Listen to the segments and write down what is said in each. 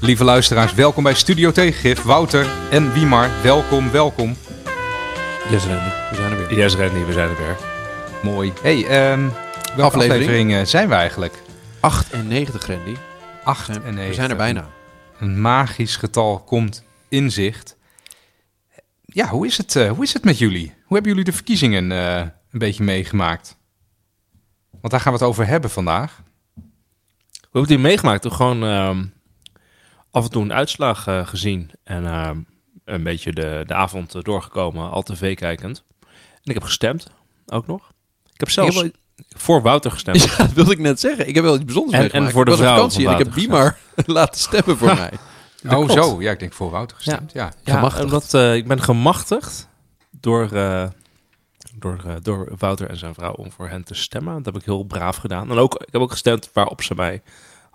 Lieve luisteraars, welkom bij Studio Tegengif. Wouter en Wiemar, welkom, welkom. Yes, Randy. We zijn er weer. Yes, Randy, we zijn er weer. Mooi. Hey, ehm welke Aflevering? aflevering eh, zijn we eigenlijk? 98, Randy. 8 We en 9. we zijn er bijna. Een magisch getal komt in zicht. Ja, hoe is het, eh, hoe is het met jullie? Hoe hebben jullie de verkiezingen eh, een beetje meegemaakt? Want daar gaan we het over hebben vandaag. We hebben die meegemaakt, toch gewoon ehm, af en toe een uitslag eh, gezien. En ehm, een beetje de, de avond eh, doorgekomen, al tv kijkend. En ik heb gestemd, ook nog. Ik heb zelfs Ik heb voor Wouter gestemd. Ja, dat wilde ik net zeggen. Ik heb wel iets bijzonders En- meegemaakt. en voor de ik vakantie van en ik heb Biemar laten stemmen voor mij. oh, klopt. zo. Ja, ik denk voor Wouter gestemd. Ja. Ja, Gemachtigd. omdat eh, ik ben gemachtigd door, eh, door, eh, door Wouter en zijn vrouw om voor hen te stemmen. Dat heb ik heel braaf gedaan. En ook, ik heb ook gestemd waarop ze mij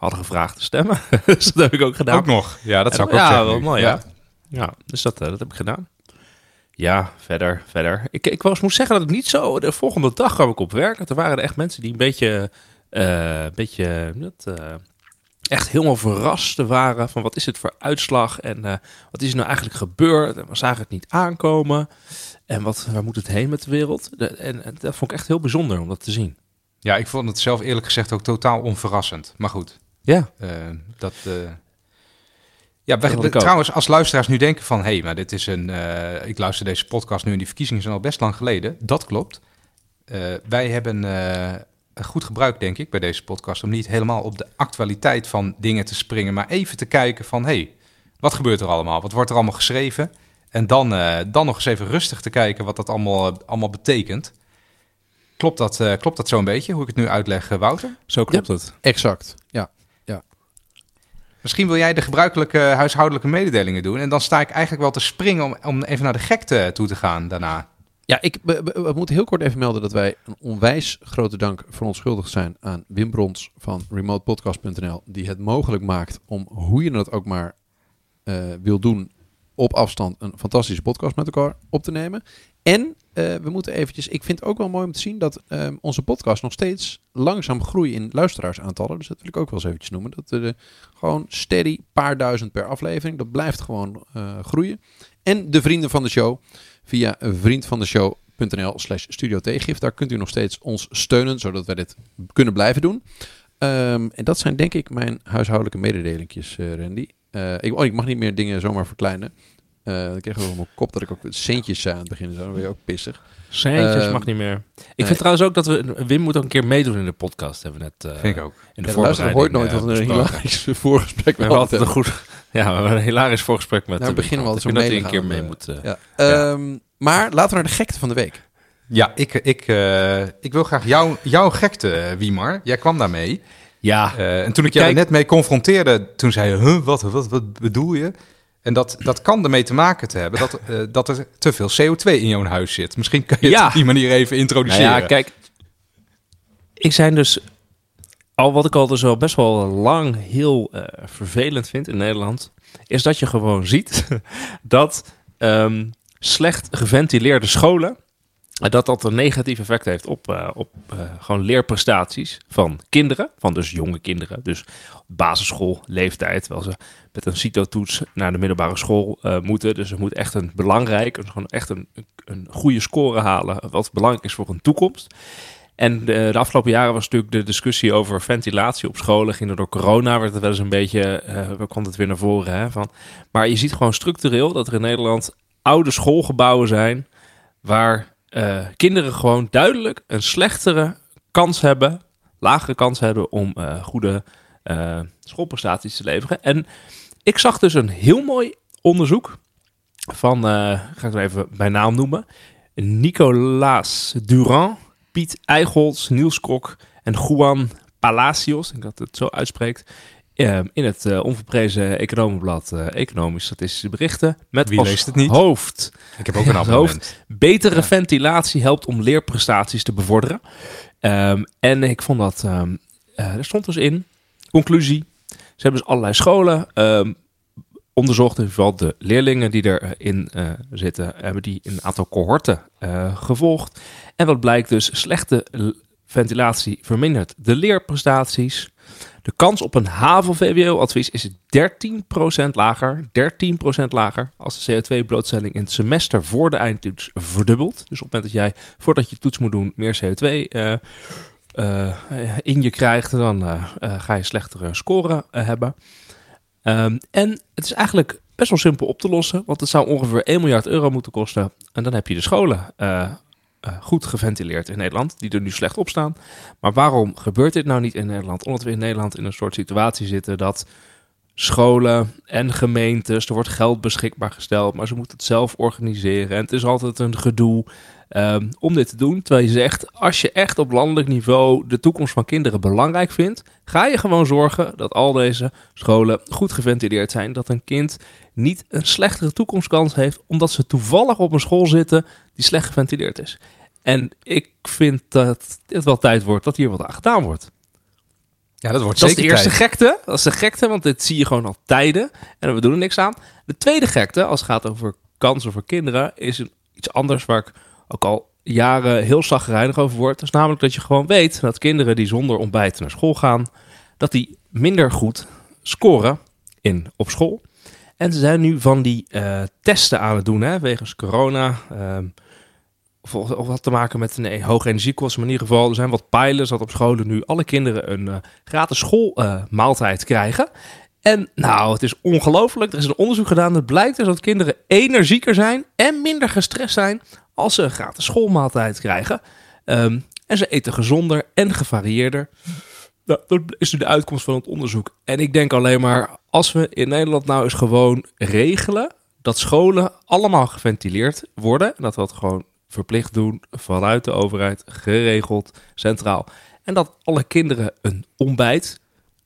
hadden gevraagd te stemmen. dus dat heb ik ook gedaan. Ook nog. Ja, dat zou ik ook ja, zeggen wel mooi, ja. Ja, dus dat, eh, dat heb ik gedaan. Ja, verder, verder. Ik, ik was, moet zeggen dat ik niet zo... De volgende dag kwam ik op werk. En er waren er echt mensen die een beetje... eh, een beetje dat, eh, echt helemaal verrast waren van wat is het voor uitslag en wat is er nou eigenlijk gebeurd en we zagen het niet aankomen en wat, waar moet het heen met de wereld De- en, en dat vond ik echt heel bijzonder om dat te zien. Ja, ik vond het zelf eerlijk gezegd ook totaal onverrassend. Maar goed, Ja, eh, dat... eh, Ja, wij- trouwens, als luisteraars nu denken van... hé, hey, maar dit is een... eh, ik luister deze podcast nu en die verkiezingen zijn al best lang geleden. Dat klopt. Eh, wij hebben eh, een goed gebruik, denk ik, bij deze podcast... om niet helemaal op de actualiteit van dingen te springen... maar even te kijken van... hé, hey, wat gebeurt er allemaal? Wat wordt er allemaal geschreven? En dan, eh, dan nog eens even rustig te kijken wat dat allemaal, allemaal betekent. Klopt dat, klopt dat zo'n beetje, hoe ik het nu uitleg, Wouter? zo klopt het. Exact. Ja. Misschien wil jij de gebruikelijke huishoudelijke mededelingen doen. En dan sta ik eigenlijk wel te springen om, om even naar de gekte toe te gaan daarna. Ja, ik we, moeten heel kort even melden dat wij een onwijs grote dank verontschuldigd zijn aan Wim Brons van remotepodcast.nl. Die het mogelijk maakt om, hoe je het ook maar eh, wil doen, op afstand een fantastische podcast met elkaar op te nemen. En eh, we moeten eventjes, ik vind het ook wel mooi om te zien dat eh, onze podcast nog steeds langzaam groeit in luisteraarsaantallen. Dus dat wil ik ook wel eens eventjes noemen. Dat er gewoon steady paar duizend per aflevering, dat blijft gewoon eh, groeien. En de vrienden van de show via vriendvandeshow.nl slash studio Tegengif. Daar kunt u nog steeds ons steunen, zodat wij dit kunnen blijven doen. Ehm, en dat zijn denk ik mijn huishoudelijke mededelingjes, eh, Randy. Oh, ik mag niet meer dingen zomaar verkleinen. Eh ik kreeg wel op mijn kop dat ik ook centjes zei aan het begin. Zo, dan ben je ook pissig. Centjes Ehm, mag niet meer. Ik nee. vind trouwens ook dat we Wim moet ook een keer meedoen in de podcast. Hebben we net eh, Vind ik ook. in de Ja, voorbereiding hoort nooit eh, wat een hilarisch voorgesprek We altijd een hadden. goed, ja, we hebben een hilarisch voorgesprek met. Eh, beginnen we altijd Ik zo vind dat hij mee een te keer gaan, mee eh, moet. Ja. Ehm, maar laten we naar de gekte van de week. Ja, ik, ik, eh, ik wil graag jou, jouw gekte, Wiemar. Jij kwam daarmee. ja, Eh, en toen ik jou er Kijk- net mee confronteerde, toen zei je, huh, wat, wat, wat bedoel je? En dat, dat kan ermee te maken te hebben dat, eh, dat er te veel CO2 in jouw huis zit. Misschien kan je het Ja. op die manier even Nou introduceren. ja, kijk. Ik zijn dus al wat ik al dus wel best wel lang heel eh, vervelend vind in Nederland, is dat je gewoon ziet dat ehm, slecht geventileerde scholen dat dat een negatief effect heeft op, eh, op eh, gewoon leerprestaties van kinderen, van dus jonge kinderen, dus basisschoolleeftijd, terwijl ze met een CITO-toets naar de middelbare school eh, moeten. Dus ze moeten echt een belangrijk, gewoon echt een, een goede score halen, wat belangrijk is voor hun toekomst. En de, afgelopen jaren was natuurlijk de discussie over ventilatie op scholen. Ging er door corona, werd het wel eens een beetje, waar kwam het weer naar voren. Hè, van. Maar je ziet gewoon structureel dat er in Nederland oude schoolgebouwen zijn waar eh, kinderen gewoon duidelijk een slechtere kans hebben, lagere kans hebben om eh, goede eh, schoolprestaties te leveren. En ik zag dus een heel mooi onderzoek van, ga ik het even bij naam noemen, Nicolaas Durand, Piet Eichholz, Niels Kok en Juan Palacios, ik denk dat het zo uitspreekt, eh, in het eh, onverprezen economenblad eh, Economische Statistische Berichten. Met Wie als leest het niet? hoofd ik heb ook een abonnement. Betere Ja. ventilatie helpt om leerprestaties te bevorderen. Ehm, en ik vond dat, ehm, eh, er stond dus in, conclusie, ze hebben dus allerlei scholen ehm, onderzocht, in ieder geval de leerlingen die erin zitten, hebben die in een aantal cohorten gevolgd. En wat blijkt dus, slechte ventilatie vermindert de leerprestaties. De kans op een HAVO-VWO-advies is 13% lager. 13% lager als de CO2-blootstelling in het semester voor de eindtoets verdubbelt. Dus op het moment dat jij, voordat je toets moet doen, meer CO2 eh, eh, in je krijgt, dan eh, ga je slechtere scoren hebben. Ehm, en het is eigenlijk best wel simpel op te lossen, want het zou ongeveer 1 miljard euro moeten kosten. En dan heb je de scholen eh, goed geventileerd in Nederland, die er nu slecht op staan. Maar waarom gebeurt dit nou niet in Nederland? Omdat we in Nederland in een soort situatie zitten dat scholen en gemeentes, er wordt geld beschikbaar gesteld, maar ze moeten het zelf organiseren. En het is altijd een gedoe ehm, om dit te doen. Terwijl je zegt, als je echt op landelijk niveau de toekomst van kinderen belangrijk vindt, ga je gewoon zorgen dat al deze scholen goed geventileerd zijn. Dat een kind niet een slechtere toekomstkans heeft, omdat ze toevallig op een school zitten die slecht geventileerd is. En ik vind dat het wel tijd wordt dat hier wat aan gedaan wordt. Ja, dat wordt Dat is de eerste tijd. gekte. Dat is de gekte, want dit zie je gewoon al tijden. En we doen er niks aan. De tweede gekte, als het gaat over kansen voor kinderen, is iets anders waar ik ook al jaren heel zagrijnig over word. Dat is namelijk dat je gewoon weet dat kinderen die zonder ontbijt naar school gaan, dat die minder goed scoren in, op school. En ze zijn nu van die eh, testen aan het doen, hè, wegens corona. ehm, of, wat te maken met een eh, hoge energiekosten. Maar in ieder geval, er zijn wat pijlers dat op scholen nu alle kinderen een eh, gratis schoolmaaltijd krijgen. En nou, het is ongelooflijk. Er is een onderzoek gedaan. Het blijkt dus dat kinderen energieker zijn en minder gestrest zijn als ze een gratis schoolmaaltijd krijgen. Ehm, en ze eten gezonder en gevarieerder. Nou, dat is nu de uitkomst van het onderzoek. En ik denk alleen maar, als we in Nederland nou eens gewoon regelen dat scholen allemaal geventileerd worden. En dat we dat gewoon verplicht doen vanuit de overheid, geregeld, centraal. En dat alle kinderen een ontbijt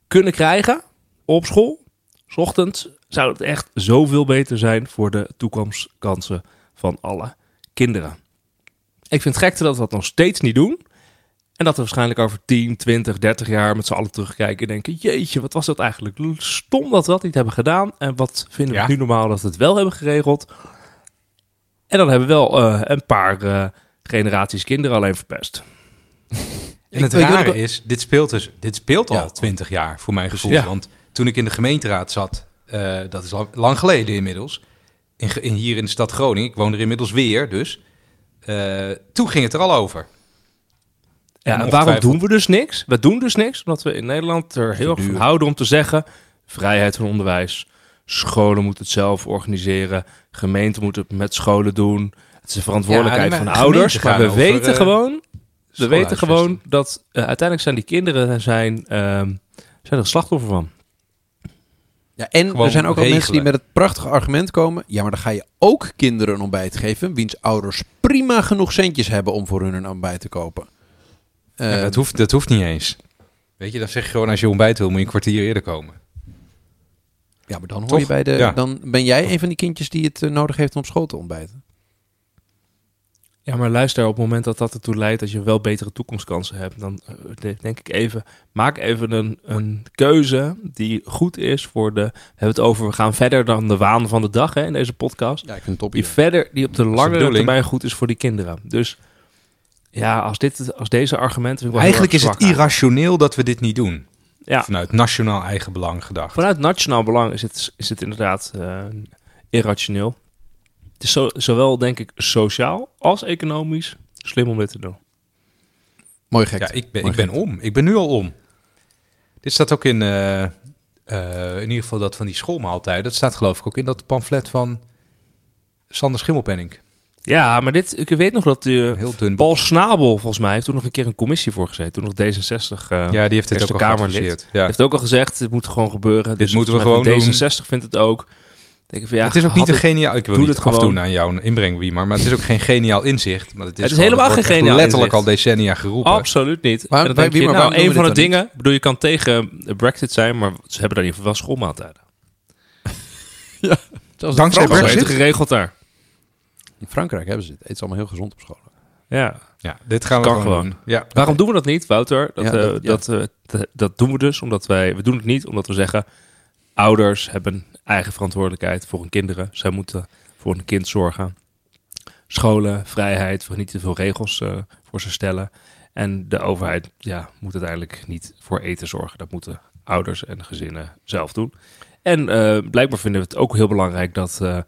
kunnen krijgen op school. 's ochtends zou het echt zoveel beter zijn voor de toekomstkansen van alle kinderen. Ik vind het gekte dat we dat nog steeds niet doen. En dat we waarschijnlijk over 10, 20, 30 jaar met z'n allen terugkijken en denken: Jeetje, wat was dat eigenlijk stom dat we dat niet hebben gedaan. En wat vinden we Ja. nu normaal dat we het wel hebben geregeld. En dan hebben we wel eh, een paar eh, generaties kinderen alleen verpest. En het rare is, dit speelt, dus, dit speelt Ja. al twintig jaar voor mijn gevoel. Ja. Want toen ik in de gemeenteraad zat, eh, dat is al lang geleden inmiddels, in, hier in de stad Groningen, ik woon er inmiddels weer dus, eh, toen ging het er al over. Ja, En waarom doen we dus niks? We doen dus niks omdat we in Nederland er heel erg van houden om te zeggen: vrijheid van onderwijs, scholen moeten het zelf organiseren, gemeenten moeten het met scholen doen. Het is de verantwoordelijkheid Ja, van de maar ouders. Maar we over, weten eh, gewoon, we weten gewoon dat eh, uiteindelijk zijn die kinderen zijn, ehm, zijn er slachtoffer van. Ja, en Gewoon er zijn ook al mensen die regelen. met het prachtige argument komen. Ja, maar dan ga je ook kinderen een ontbijt geven. Wiens ouders prima genoeg centjes hebben om voor hun een ontbijt te kopen. Ja, Eh, dat, hoeft, dat hoeft niet eens. Weet je, dan zeg je gewoon als je ontbijt wil, moet je een kwartier eerder komen. ja, maar dan hoor Toch? je bij de. Ja. Dan ben jij een van die kindjes die het eh, nodig heeft om op school te ontbijten. Ja, maar luister, op het moment dat dat ertoe leidt dat je wel betere toekomstkansen hebt, dan eh, de- denk ik even, maak even een, een keuze die goed is voor de, we hebben het over, we gaan verder dan de waan van de dag hè, in deze podcast. Ja, ik vind het top. Die verder, die op de de lange bedoeling. termijn goed is voor die kinderen. Dus ja, als, dit, als deze argumenten... Eigenlijk is het irrationeel dat we dit niet doen. Ja. Vanuit nationaal eigen belang gedacht. Vanuit nationaal belang is het, is het inderdaad eh, irrationeel. Het is zo, zowel, denk ik, sociaal als economisch slim om dit te doen. Mooi gek. Ja, ik ben, Mooi ik ben om. Ik ben nu al om. Dit staat ook in, eh, eh, in ieder geval dat van die schoolmaaltijden. Dat staat geloof ik ook in dat pamflet van Sander Schimmelpenning. Ja, maar dit, ik weet nog dat uh, heel dun. Paul Snabel, volgens mij, heeft toen nog een keer een commissie voor gezeten. Toen nog D66 eh, Ja, die heeft dit Eerste ook al geadviseerd. Ja. heeft ook al gezegd, dit moet gewoon gebeuren. Dus moeten we gewoon vindt D66 vindt het ook. Denk ik van, ja, het is ook niet een geniaal... Ik wil doe niet het gewoon. afdoen aan jouw inbreng, Wiemer, maar het is ook geen geniaal inzicht. Maar het is, Het is gewoon- helemaal geen geniaal letterlijk inzicht. al decennia geroepen. Absoluut niet. Waar- en dan denk je, wie- maar nou, een van de dingen... Ik bedoel, je kan tegen de Brexit zijn, maar ze hebben daar in ieder geval wel schoolmaaltijden. Zelfs Dankzij Brexit? geregeld daar. in Frankrijk hebben ze het. Het is allemaal heel gezond op school. Ja. Ja, dit gaan we Kan gewoon, doen. Ja. Waarom doen we dat niet, Wouter? Dat, Ja, eh, ja. dat, eh, dat, dat doen we dus omdat wij... We doen het niet omdat we zeggen... Ouders hebben eigen verantwoordelijkheid voor hun kinderen. Zij moeten voor hun kind zorgen. Scholen, vrijheid, we niet te veel regels eh, voor ze stellen. En de overheid ja, moet uiteindelijk niet voor eten zorgen. Dat moeten ouders en gezinnen zelf doen. En eh, blijkbaar vinden we het ook heel belangrijk dat eh,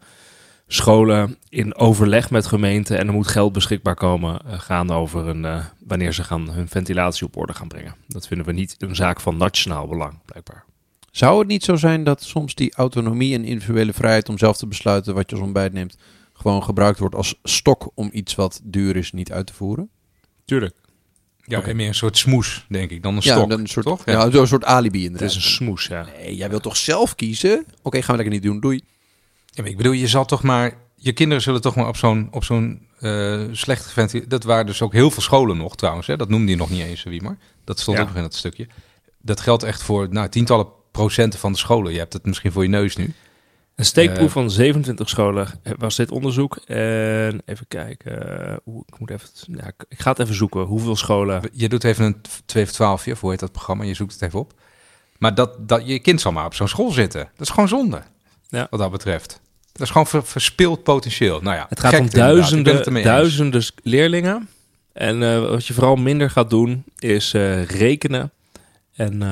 scholen in overleg met gemeenten en er moet geld beschikbaar komen gaan over een, wanneer ze gaan hun ventilatie op orde gaan brengen. Dat vinden we niet een zaak van nationaal belang, blijkbaar. Zou het niet zo zijn dat soms die autonomie en individuele vrijheid om zelf te besluiten wat je als ontbijt neemt, gewoon gebruikt wordt als stok om iets wat duur is niet uit te voeren? Tuurlijk. Ja, meer een soort smoes, denk ik, dan een ja, stok. dan een soort, toch? Ja, zo'n soort alibi Het is een smoes, ja. Nee, jij wilt toch zelf kiezen? Oké, gaan we lekker niet doen. Doei. Ja, maar ik bedoel, je zal toch maar... Je kinderen zullen toch maar op zo'n, op zo'n eh, slechte ventilatie... Dat waren dus ook heel veel scholen nog trouwens. Hè? Dat noemde je nog niet eens, Wiemer. Dat stond Ja. ook nog in dat stukje. Dat geldt echt voor nou, tientallen procenten van de scholen. Je hebt het misschien voor je neus nu. Een steekproef Eh. van 27 scholen was dit onderzoek. En even kijken. eh, Oeh, ik, moet even, ja, ik- ga het even zoeken. Hoeveel scholen... Je doet even een 2 voor 12, of hoe heet dat programma? Je zoekt het even op. Maar dat, dat, je kind zal maar op zo'n school zitten. Dat is gewoon zonde, Ja. wat dat betreft. Dat is gewoon ver- verspild potentieel. Nou ja, Het gaat om duizenden, duizenden leerlingen. En eh, wat je vooral minder gaat doen, is eh, rekenen. En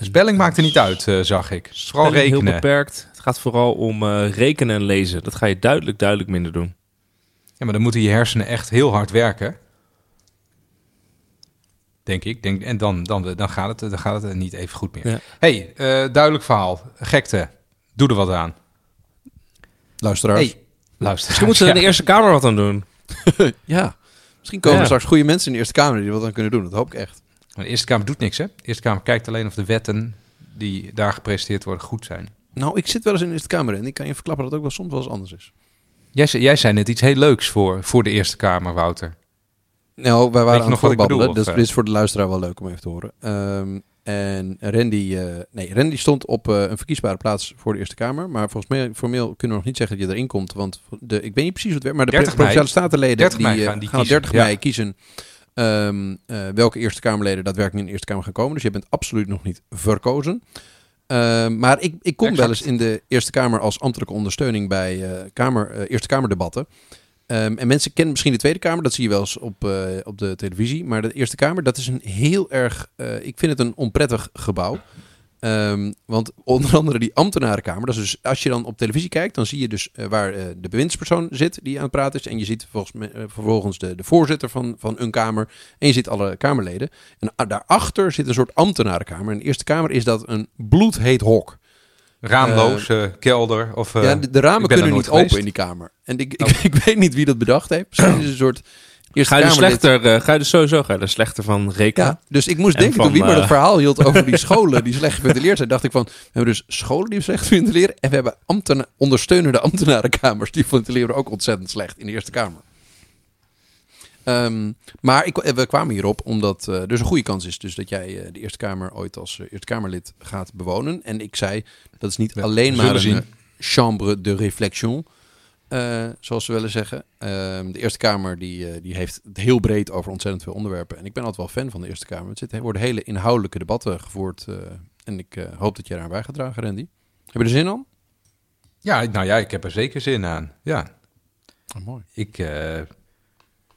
ehm, Spelling maakt er niet uit, eh, zag ik. Vooral spelling heel rekenen. beperkt. Het gaat vooral om eh, rekenen en lezen. Dat ga je duidelijk, duidelijk minder doen. Ja, maar dan moeten je hersenen echt heel hard werken. Denk ik. Denk, en dan, dan, dan, gaat het, dan gaat het niet even goed meer. Ja. hey, eh, duidelijk verhaal. Gekte. Doe er wat aan. Luisteraars. Hey, luister. Misschien moeten we in de Eerste Kamer wat aan doen. Ja. Misschien komen Ja. er straks goede mensen in de Eerste Kamer die wat aan kunnen doen. Dat hoop ik echt. De Eerste Kamer doet niks, hè? De Eerste Kamer kijkt alleen of de wetten die daar gepresenteerd worden goed zijn. Nou, ik zit wel eens in de Eerste Kamer en ik kan je verklappen dat het ook wel soms wel eens anders is. Jij, jij zei net iets heel leuks voor, voor de Eerste Kamer, Wouter. Nou, wij waren aan het voorbabbelen. of, dit is voor de luisteraar wel leuk om even te horen. Ehm, en Randy, eh, nee, Randy stond op eh, een verkiesbare plaats voor de Eerste Kamer. Maar volgens mij formeel kunnen we nog niet zeggen dat je erin komt. Want de, ik weet niet precies wat het werkt, maar de 30 Provinciale mei. Statenleden 30 die, eh, gaan die gaan op kiezen, 30 ja. mei kiezen ehm, eh, welke Eerste Kamerleden daadwerkelijk in de Eerste Kamer gaan komen. Dus je bent absoluut nog niet verkozen. Ehm, maar ik, ik kom Exact. wel eens in de Eerste Kamer als ambtelijke ondersteuning bij eh, kamer, eh, Eerste Kamerdebatten. Ehm, en mensen kennen misschien de Tweede Kamer, dat zie je wel eens op, op de televisie. Maar de Eerste Kamer, dat is een heel erg, ik vind het een onprettig gebouw. Ehm, want onder andere die ambtenarenkamer, dat is dus als je dan op televisie kijkt, dan zie je dus eh, waar eh, de bewindspersoon zit die aan het praten is. En je ziet me- eh, vervolgens de, de voorzitter van, van een kamer. En je ziet alle kamerleden. En daarachter zit een soort ambtenarenkamer. En de Eerste Kamer is dat een bloedheet hok. Raamloos, kelder of... ja, de, ramen kunnen niet geweest. open in die kamer. En ik, ik, ik weet niet wie dat bedacht heeft. Misschien is een soort Eerste Ga je, er slechter, eh, ga je er sowieso ga je er slechter van rekenen? Ja, dus ik moest En denken van, toen wie maar eh, dat verhaal hield over die scholen die slecht geventileerd zijn. Dacht ik van, we hebben dus scholen die slecht ventileren. En we hebben ambtena- ondersteunende ambtenarenkamers. Die ventileren ook ontzettend slecht in de Eerste Kamer. Ehm, maar ik, we kwamen hierop omdat eh, er dus een goede kans is dus dat jij eh, de Eerste Kamer ooit als eh, Eerste Kamerlid gaat bewonen. En ik zei, dat is niet alleen maar een eh, chambre de réflexion. Eh, zoals ze willen zeggen. Ehm, de Eerste Kamer die, eh, die heeft het heel breed over ontzettend veel onderwerpen. En ik ben altijd wel fan van de Eerste Kamer. Het zit, er worden hele inhoudelijke debatten gevoerd. eh, en ik eh, hoop dat jij daar aan bij gaat dragen, Randy. Heb je er zin aan? Ja, nou ja, ik heb er zeker zin aan. Ja, Oh, mooi. ik, eh,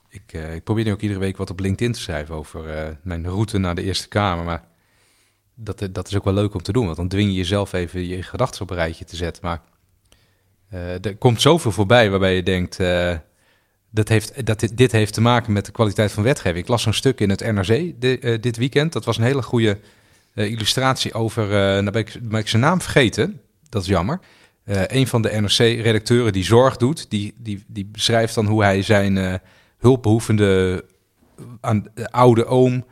ik, eh, ik probeer nu ook iedere week wat op LinkedIn te schrijven over eh, mijn route naar de Eerste Kamer. Maar dat, dat is ook wel leuk om te doen, want dan dwing je jezelf even je gedachten op een rijtje te zetten. Maar eh, er komt zoveel voorbij waarbij je denkt, eh, dat heeft, dat dit, dit heeft te maken met de kwaliteit van wetgeving. Ik las zo'n stuk in het NRC di- eh, dit weekend. Dat was een hele goede illustratie over, nou ben ik, ben ik zijn naam vergeten, dat is jammer. Een van de NRC-redacteuren die zorg doet, die, die, die beschrijft dan hoe hij zijn eh, hulpbehoevende aan, oude oom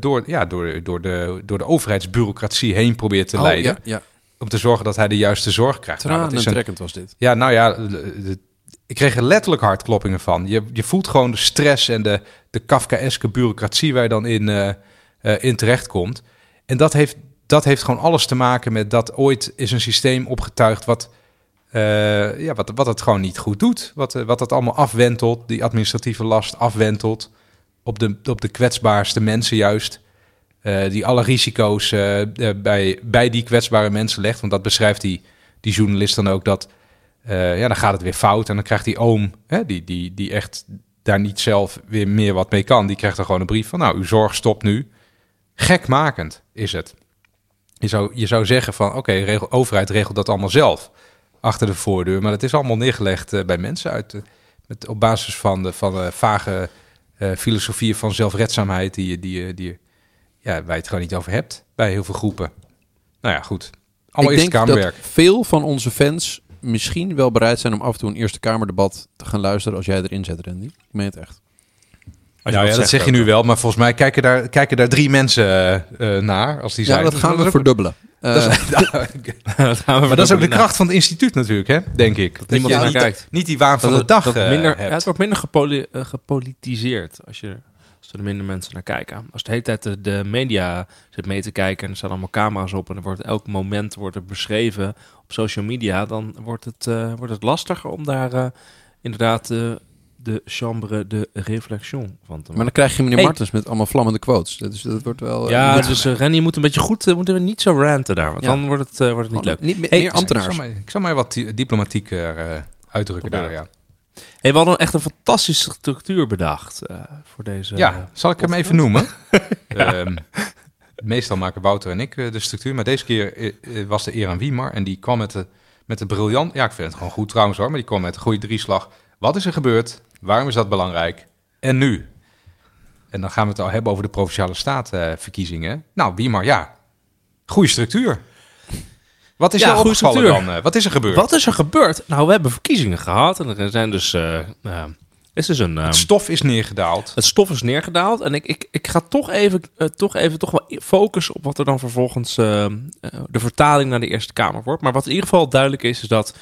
door, ja, door, door, de, door de overheidsbureaucratie heen probeert te Oh, leiden. ja, ja. Om te zorgen dat hij de juiste zorg krijgt. Nou, dat is een, was dit. ja, nou ja, ik kreeg er letterlijk hartkloppingen van. Je, je voelt gewoon de stress en de, de Kafkaeske bureaucratie waar je dan in, eh eh, in terechtkomt. En dat heeft, dat heeft gewoon alles te maken met dat ooit is een systeem opgetuigd wat, eh, ja, wat, wat het gewoon niet goed doet. Wat, wat het allemaal afwentelt, die administratieve last afwentelt op de, op de kwetsbaarste mensen juist. Eh, die alle risico's eh, eh, bij, bij die kwetsbare mensen legt. Want dat beschrijft die, die journalist dan ook. Dat ja, dan gaat het weer fout. En dan krijgt die oom, hè, die, die, die echt daar niet zelf weer meer wat mee kan, die krijgt dan gewoon een brief van, nou, uw zorg stopt nu. Gekmakend is het. Je zou, je zou zeggen van, oké, overheid regelt dat allemaal zelf achter de voordeur, maar dat is allemaal neergelegd bij mensen uit, met, op basis van de van, vage filosofieën van zelfredzaamheid die, je- die, die, ja, waar je het gewoon niet over hebt bij heel veel groepen. Nou ja, goed. Allemaal ik Eerste denk dat Kamerwerk. veel van onze fans misschien wel bereid zijn om af en toe een Eerste Kamerdebat te gaan luisteren als jij erin zet, Randy. Ik meen het echt. Nou ja, dat zegt zeg je nu wel, maar volgens mij kijken daar, kijken daar drie mensen eh, eh, naar. Als die Ja, zijn. dat gaan we verdubbelen. dat is- Eh, Dat gaan we maar dat is ook de doen. kracht van het instituut natuurlijk, hè? denk ik. Dat niemand naar niet, kijkt. niet die waan van Dat de dag dat eh, minder, hebt. ja, het wordt minder gepoli- gepolitiseerd als, je, er minder mensen naar kijken. Als de hele tijd de, de media zit mee te kijken en er staan allemaal camera's op en er wordt elk moment wordt er beschreven op social media, dan wordt het, eh, wordt het lastiger om daar eh, inderdaad eh, de chambre de réflexion van te maar maken. dan krijg je meneer Hey. Martens met allemaal vlammende quotes. Dus dat wordt wel... ja, dus uh, Rennie moet een beetje goed, uh, moeten we niet zo ranten daar, want Ja. dan wordt het, uh, wordt het niet leuk. Niet meer, Hey, meer Ik zal, ambtenaars. maar, ik zal maar wat di- diplomatieker eh, uitdrukken daar, ja. Hey, we hadden echt een fantastische structuur bedacht eh, voor deze. ja, zal ik hem even noemen? Ehm, meestal maken Wouter en ik eh, de structuur, maar deze keer eh, was de eer aan Wiemar en die kwam met de, met de briljant... Ja, ik vind het gewoon goed trouwens hoor, maar die kwam met een goede drieslag. Wat is er gebeurd? Waarom is dat belangrijk? En nu? En dan gaan we het al hebben over de Provinciale Statenverkiezingen. nou, Wiemar, ja, goede structuur. Wat is Ja, jou goede opgevallen dan? eh? Wat is er gebeurd? Wat is er gebeurd? Nou, we hebben verkiezingen gehad en er zijn dus. eh eh, is dus een. Het stof is neergedaald. het stof is neergedaald en ik, ik, ik ga toch even, toch even toch wel focussen op wat er dan vervolgens de vertaling naar de Eerste Kamer wordt. Maar wat in ieder geval duidelijk is, is dat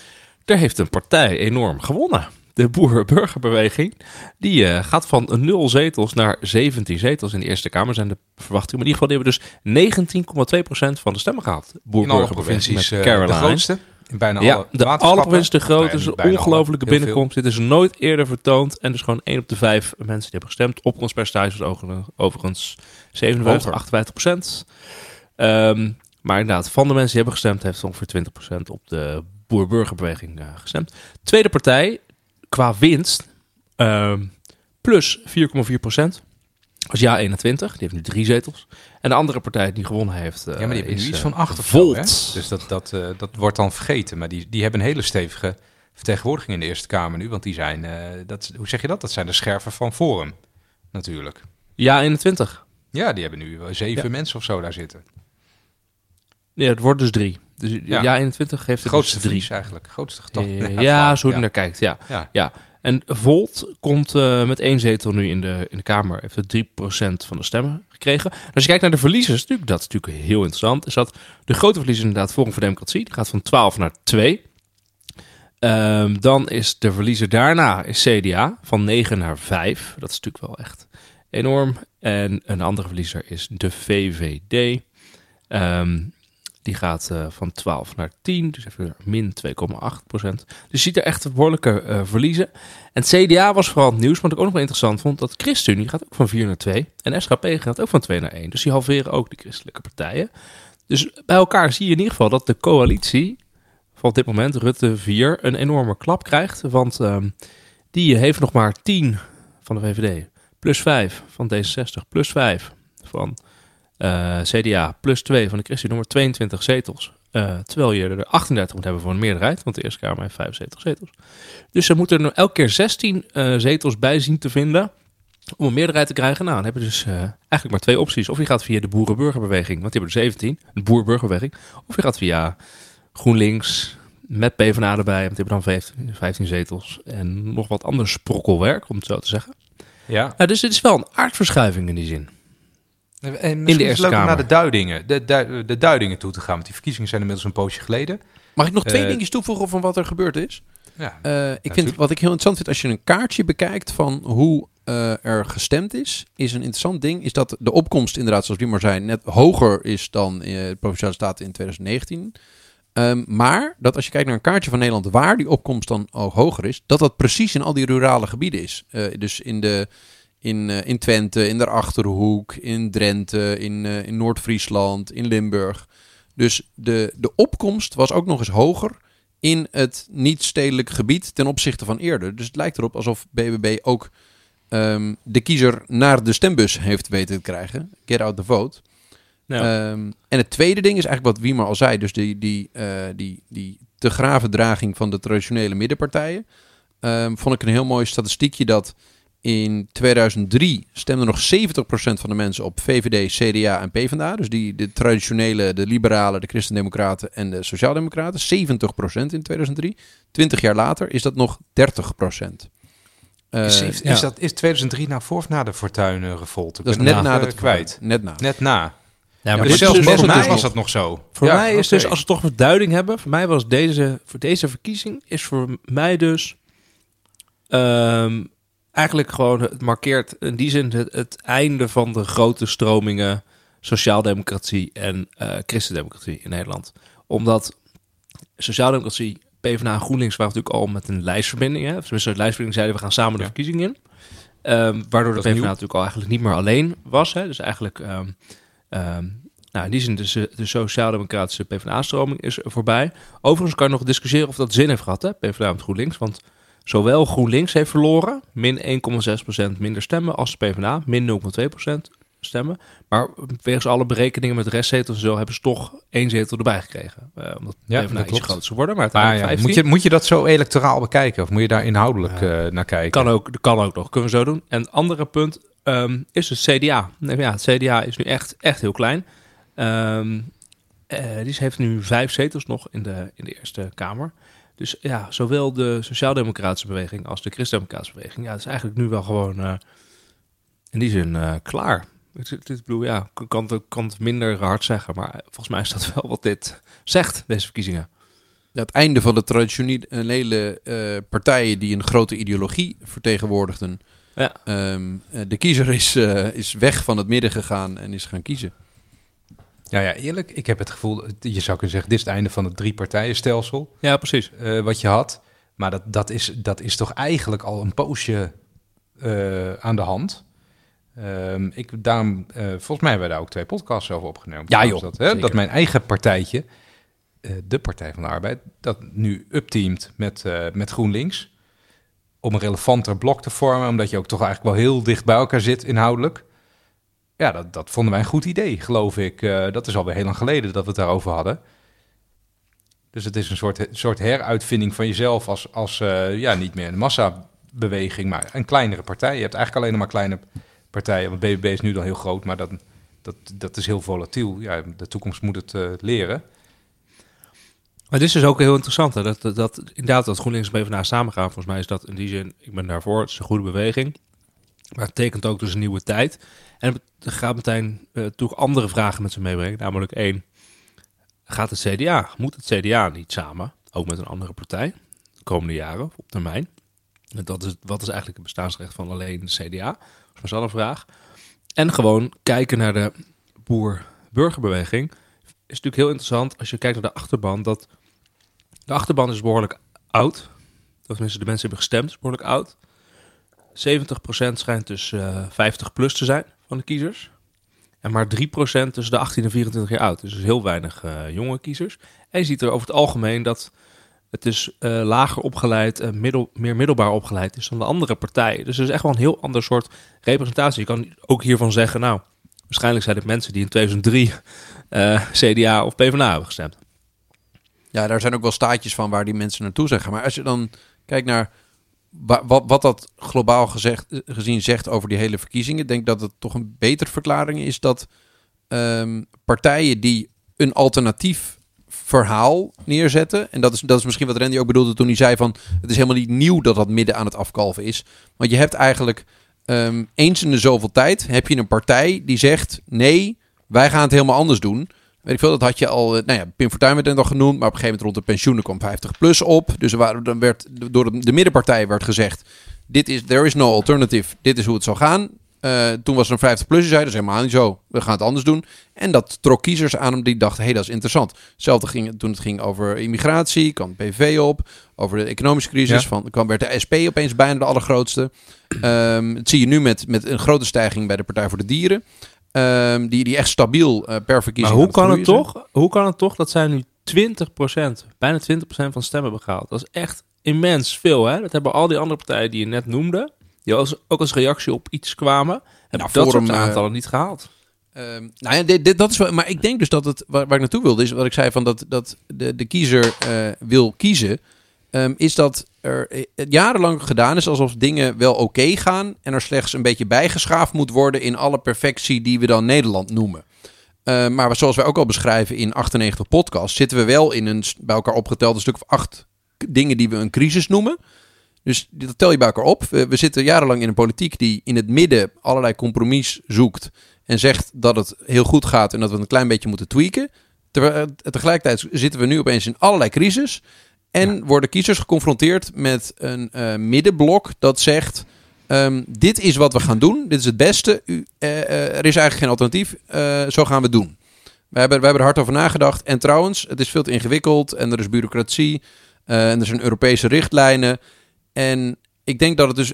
er heeft een partij enorm gewonnen. De Boer-Burgerbeweging, die eh, gaat van 0 zetels naar 17 zetels in de Eerste Kamer, zijn de verwachtingen. Maar in ieder geval hebben dus 19,2% van de stemmen gehaald. In alle Boer-Burgerbeweging provincies met eh, de grootste. In bijna Ja, alle de alle waterschappen. provincies te groot. Ja, Het is een ongelofelijke binnenkomst. Dit is nooit eerder vertoond. En dus gewoon 1 op de 5 mensen die hebben gestemd. Opkomstpercentage was over- overigens 57, Hoger. 58 procent. Ehm, maar inderdaad, van de mensen die hebben gestemd, heeft ongeveer 20 procent op de boer-burgerbeweging eh, gestemd. Tweede partij, qua winst, ehm, plus 4,4 procent. Was ja 21, die heeft nu drie zetels. En de andere partij die gewonnen heeft, eh, Ja, maar die hebben is nu iets eh, van acht of zo, Volt. hè? Dus dat, dat, eh, dat wordt dan vergeten. Maar die, die hebben een hele stevige vertegenwoordiging in de Eerste Kamer nu. Want die zijn, eh, dat, hoe zeg je dat? Dat zijn de scherven van Forum, natuurlijk. Ja 21. Ja, die hebben nu eh, zeven mensen of zo daar zitten. Ja, het wordt dus drie. Dus ja, Ja. 21 heeft De het grootste dus drie. eigenlijk. Grootste getal. Ja, zo hoe je ja. naar kijkt, ja. Ja. ja. En Volt komt eh, met één zetel nu in de, in de Kamer. Heeft het 3% van de stemmen gekregen. En als je kijkt naar de verliezers, natuurlijk, dat is natuurlijk heel interessant. Is dat de grote verliezer inderdaad Forum voor Democratie. Die gaat van 12 naar 2. Ehm, dan is de verliezer daarna is CDA van 9 naar 5. Dat is natuurlijk wel echt enorm. En een andere verliezer is de VVD. Ehm, die gaat eh, van 12 naar 10, dus even min 2,8 procent. Dus je ziet er echt behoorlijke eh, verliezen. En het CDA was vooral het nieuws, wat ik ook nog wel interessant vond, dat ChristenUnie gaat ook van 4 naar 2 en SGP gaat ook van 2 naar 1. Dus die halveren ook de christelijke partijen. Dus bij elkaar zie je in ieder geval dat de coalitie van op dit moment, Rutte 4, een enorme klap krijgt. Want ehm, die heeft nog maar 10 van de VVD, plus 5 van D66, plus 5 van eh, CDA plus 2 van de ChristenUnie, nummer 22 zetels. Eh, terwijl je er 38 moet hebben voor een meerderheid, want de Eerste Kamer heeft 75 zetels. Dus ze moeten er elke keer 16 eh, zetels bij zien te vinden om een meerderheid te krijgen. Nou, dan heb je dus eigenlijk maar twee opties. Of je gaat via de Boerenburgerbeweging, want die hebben er 17, de Boerenburgerbeweging. Of je gaat via GroenLinks met PvdA erbij, want die hebben dan 15, 15 zetels. En nog wat ander sprokkelwerk, om het zo te zeggen. Ja. Nou, dus dit is wel een aardverschuiving in die zin. En In de is het Eerste leuk om naar de duidingen, de, du- de duidingen toe te gaan. Want die verkiezingen zijn inmiddels een poosje geleden. Mag ik nog twee Eh, dingetjes toevoegen van wat er gebeurd is? Ja. Eh, ik vind, wat ik heel interessant vind, als je een kaartje bekijkt van hoe eh, er gestemd is, is een interessant ding, is dat de opkomst inderdaad, zoals Wimmer zei, net hoger is dan eh, de Provinciale Staten in 2019. Ehm, maar dat als je kijkt naar een kaartje van Nederland waar die opkomst dan ook hoger is, dat dat precies in al die rurale gebieden is. Eh, dus in, de, in, eh, in Twente, in de Achterhoek, in Drenthe, in, eh, in Noord-Friesland, in Limburg. Dus de, de opkomst was ook nog eens hoger in het niet-stedelijk gebied ten opzichte van eerder. Dus het lijkt erop alsof BBB ook ehm, de kiezer naar de stembus heeft weten te krijgen. Get out the vote. Ja. Ehm, en het tweede ding is eigenlijk wat Wiemer al zei. Dus die, die, eh, die, die te graven draging van de traditionele middenpartijen. Ehm, vond ik een heel mooi statistiekje dat in 2003 stemde nog 70% van de mensen op VVD, CDA en PvdA. Dus die, de traditionele, de liberalen, de christendemocraten en de sociaaldemocraten. 70% in 2003. 20 jaar later is dat nog 30%. Eh, is, is, ja. dat, is 2003 nou voor of na de Fortuyn-revolte? dat is net na het dat eh, kwijt. Net na. Net na. Ja, Ja, maar zelfs is dus mij was dat nog zo. Voor Ja, mij is dus, als we toch een duiding hebben, voor mij was deze, voor deze verkiezing, is voor mij dus ehm, eigenlijk gewoon, het markeert in die zin het, het einde van de grote stromingen sociaaldemocratie en eh christendemocratie in Nederland. Omdat sociaaldemocratie, PvdA en GroenLinks waren natuurlijk al met een lijstverbinding. Hè? Tenminste, de lijstverbinding zeiden we gaan samen de Ja. verkiezingen in. Ehm, waardoor de PvdA nieuw. natuurlijk al eigenlijk niet meer alleen was. Hè? Dus eigenlijk, ehm, ehm, nou, in die zin, dus, eh, de sociaal-democratische PvdA-stroming is voorbij. Overigens kan je nog discussiëren of dat zin heeft gehad, hè? PvdA met GroenLinks. Want zowel GroenLinks heeft verloren, min 1,6% minder stemmen, als de PvdA, min 0,2% stemmen. Maar wegens alle berekeningen met restzetels en zo, hebben ze toch één zetel erbij gekregen. Eh, omdat Ja, PvdA iets groter is geworden, maar ja, 15. moet, je, moet je dat zo electoraal bekijken? Of moet je daar inhoudelijk Ja. eh, naar kijken? Kan ook, kan ook nog, kunnen we zo doen. En het andere punt ehm, is het CDA. Nee, ja, het CDA is nu echt, echt heel klein. Ehm, eh, die heeft nu vijf zetels nog in de, in de Eerste Kamer. Dus ja, zowel de Sociaal-Democratische Beweging als de Christen-Democratische Beweging... ja, het is eigenlijk nu wel gewoon eh, in die zin eh, klaar. Ik, bedoel, ja, ik kan het, kan het minder hard zeggen... maar volgens mij is dat wel wat dit zegt, deze verkiezingen. Het einde van de traditionele eh, partijen die een grote ideologie vertegenwoordigden. Ja. Ehm, eh, de kiezer is, is weg van het midden gegaan en is gaan kiezen. Ja, ja, eerlijk, ik heb het gevoel, je zou kunnen zeggen, dit is het einde van het drie-partijenstelsel Ja, precies. eh, wat je had. Maar dat, dat, is, dat is toch eigenlijk al een poosje eh, aan de hand. Ehm, ik, daarom, eh, volgens mij hebben we daar ook twee podcasts over opgenomen. Ja, joh, Dat, hè, dat mijn eigen partijtje, de Partij van de Arbeid, dat nu upteamt met, met GroenLinks. Om een relevanter blok te vormen, omdat je ook toch eigenlijk wel heel dicht bij elkaar zit inhoudelijk. Ja, dat, dat vonden wij een goed idee, geloof ik. Eh, dat is alweer heel lang geleden dat we het daarover hadden. Dus het is een soort, soort heruitvinding van jezelf als, als eh, ja, niet meer een massabeweging, maar een kleinere partij. Je hebt eigenlijk alleen nog maar kleine partijen, want BBB is nu dan heel groot, maar dat, dat, dat is heel volatiel. Ja, de toekomst moet het eh, leren. Maar dit is dus ook heel interessant. Dat, dat, dat, inderdaad, dat GroenLinks en PvdA samengaan. Volgens mij is dat in die zin, ik ben daarvoor. Het is een goede beweging. Maar het tekent ook dus een nieuwe tijd. En het gaat meteen eh toch andere vragen met zich meebrengen. Namelijk één, gaat het CDA, moet het CDA niet samen, ook met een andere partij, de komende jaren, op termijn? Dat is, wat is eigenlijk het bestaansrecht van alleen de CDA? Dat is een vraag. En gewoon kijken naar de boer-burgerbeweging. Is natuurlijk heel interessant als je kijkt naar de achterban. Dat de achterban is behoorlijk oud. Of tenminste, de mensen hebben gestemd, behoorlijk oud. 70% schijnt dus eh 50 plus te zijn van de kiezers. En maar 3% tussen de 18 en 24 jaar oud. Dus heel weinig eh, jonge kiezers. En je ziet er over het algemeen dat het dus eh, lager opgeleid en middel, meer middelbaar opgeleid is dan de andere partijen. Dus het is echt wel een heel ander soort representatie. Je kan ook hiervan zeggen, nou, waarschijnlijk zijn het mensen die in 2003 eh, CDA of PvdA hebben gestemd. Ja, daar zijn ook wel staatjes van waar die mensen naartoe zeggen. Maar als je dan kijkt naar wat, wat dat globaal gezegd, gezien zegt over die hele verkiezingen, denk dat het toch een betere verklaring is dat ehm, partijen die een alternatief verhaal neerzetten. En dat is, dat is misschien wat Randy ook bedoelde toen hij zei van... het is helemaal niet nieuw dat dat midden aan het afkalven is. Want je hebt eigenlijk ehm, eens in de zoveel tijd... heb je een partij die zegt... nee, wij gaan het helemaal anders doen. Weet ik veel, dat had je al... eh, Nou ja, Pim Fortuyn werd net al genoemd... maar op een gegeven moment rond de pensioenen kwam 50 plus op. Dus dan werd door de, de middenpartij werd gezegd... dit is, there is no alternative, dit is hoe het zal gaan. Eh, toen was er een 50 plus, die zei dat is helemaal niet zo. We gaan het anders doen. En dat trok kiezers aan hem die dachten, hé, hey, dat is interessant. Hetzelfde ging toen het ging over immigratie, kwam PV op. Over de economische crisis, Ja. van, kwam, werd de SP opeens bijna de allergrootste. Ehm dat zie je nu met, met een grote stijging bij de Partij voor de Dieren. Ehm, die, die echt stabiel eh, per verkiezing Maar hoe kan het zijn. toch? Hoe kan het toch dat zij nu 20%, bijna 20% van stemmen hebben gehaald? Dat is echt immens veel, hè? Dat hebben al die andere partijen die je net noemde, die als, ook als reactie op iets kwamen, hebben Nou, dat soort eh, aantallen niet gehaald. Ehm, nou ja, dit, dit- dat is wel, maar ik denk dus dat het, waar, waar ik naartoe wilde, is wat ik zei van dat, dat de, de kiezer eh, wil kiezen, ehm, is dat er eh, jarenlang gedaan is alsof dingen wel oké gaan en er slechts een beetje bijgeschaafd moet worden in alle perfectie die we dan Nederland noemen. Eh, maar zoals wij ook al beschrijven in 98 podcast, zitten we wel in een bij elkaar opgeteld een stuk of acht dingen die we een crisis noemen. Dus dat tel je bij elkaar op. We, zitten jarenlang in een politiek die in het midden allerlei compromis zoekt en zegt dat het heel goed gaat en dat we een klein beetje moeten tweaken. Terwijl, eh, tegelijkertijd zitten we nu opeens in allerlei crisis en worden kiezers geconfronteerd met een eh, middenblok dat zegt: ehm, dit is wat we gaan doen, dit is het beste. U, eh, eh, er is eigenlijk geen alternatief. zo gaan we het doen. We hebben, we hebben er hard over nagedacht. En trouwens, het is veel te ingewikkeld en er is bureaucratie en er zijn Europese richtlijnen. En ik denk dat het dus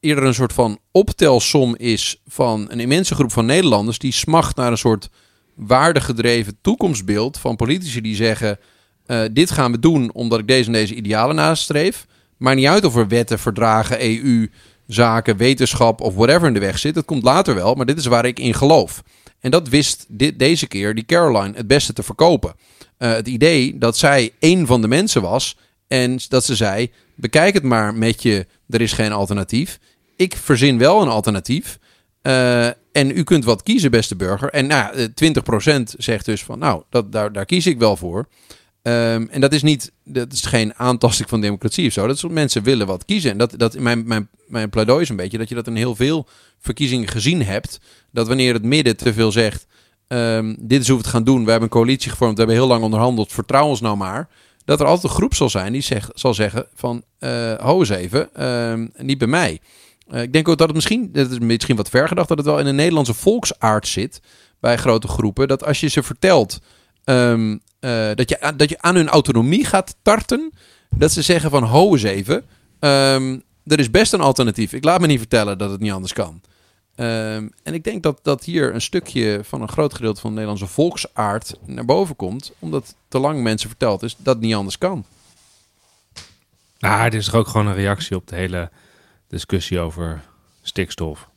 eerder een soort van optelsom is van een immense groep van Nederlanders die smacht naar een soort waardegedreven toekomstbeeld van politici die zeggen: eh, dit gaan we doen omdat ik deze en deze idealen nastreef. Maar niet uit of er wetten, verdragen, EU, zaken, wetenschap of whatever in de weg zit. Dat komt later wel, maar dit is waar ik in geloof. En dat wist dit, deze keer die Caroline het beste te verkopen. Eh, het idee dat zij één van de mensen was en dat ze zei: bekijk het maar met je, er is geen alternatief. Ik verzin wel een alternatief. Eh, en u kunt wat kiezen, beste burger. En nou, ja, eh, 20% zegt dus van, nou, dat, daar, daar kies ik wel voor. Ehm, en dat is niet, dat is geen aantasting van democratie of zo. Dat is mensen willen wat kiezen. En dat, dat mijn, mijn, mijn pleidooi is een beetje dat je dat in heel veel verkiezingen gezien hebt. Dat wanneer het midden te veel zegt, ehm, dit is hoe we het gaan doen. We hebben een coalitie gevormd, we hebben heel lang onderhandeld, vertrouw ons nou maar. Dat er altijd een groep zal zijn die zeg, zal zeggen van, eh ho eens even, ehm, niet bij mij. Eh, ik denk ook dat het misschien, dat is misschien wat ver gedacht, dat het wel in een Nederlandse volksaard zit bij grote groepen. Dat als je ze vertelt eh, dat, je, aan- dat je aan hun autonomie gaat tarten, dat ze zeggen van ho eens even, ehm, er is best een alternatief. Ik laat me niet vertellen dat het niet anders kan. Ehm, en ik denk dat, dat hier een stukje van een groot gedeelte van de Nederlandse volksaard naar boven komt, omdat te lang mensen verteld is dat het niet anders kan. Nou, dit is toch ook gewoon een reactie op de hele discussie over stikstof.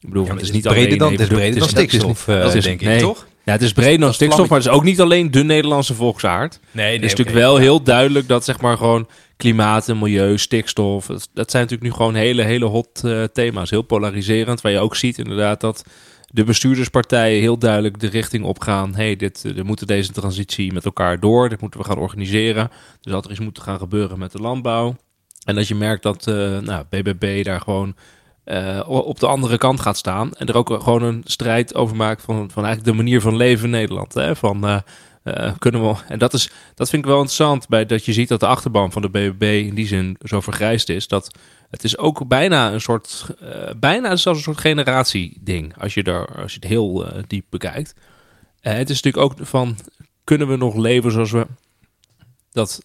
Ik bedoel, Ja, het is niet breder alleen... dan- het is breder dan stikstof, dat is eh, denk ik, nee. toch? Ja, het is breder dan stikstof, maar het is ook niet alleen de Nederlandse volksaard. Nee, Het is natuurlijk wel heel duidelijk dat zeg maar gewoon klimaat en milieu, stikstof, dat, dat zijn natuurlijk nu gewoon hele, hele hot eh, thema's. Heel polariserend, waar je ook ziet inderdaad dat de bestuurderspartijen heel duidelijk de richting opgaan. hey, dit, eh, we moeten deze transitie met elkaar door, dit moeten we gaan organiseren. Dus dat er iets moet gaan gebeuren met de landbouw. En dat je merkt dat eh, nou, BBB daar gewoon eh, op de andere kant gaat staan. En er ook gewoon een strijd over maakt van, van eigenlijk de manier van leven in Nederland. Hè? Van, eh, eh, kunnen we, en dat, is, dat vind ik wel interessant, bij, dat je ziet dat de achterban van de BBB in die zin zo vergrijsd is. Dat het is ook bijna een soort, bijna zelfs een soort generatieding, als je, daar, als je het heel diep bekijkt. Het is natuurlijk ook van, kunnen we nog leven zoals we, dat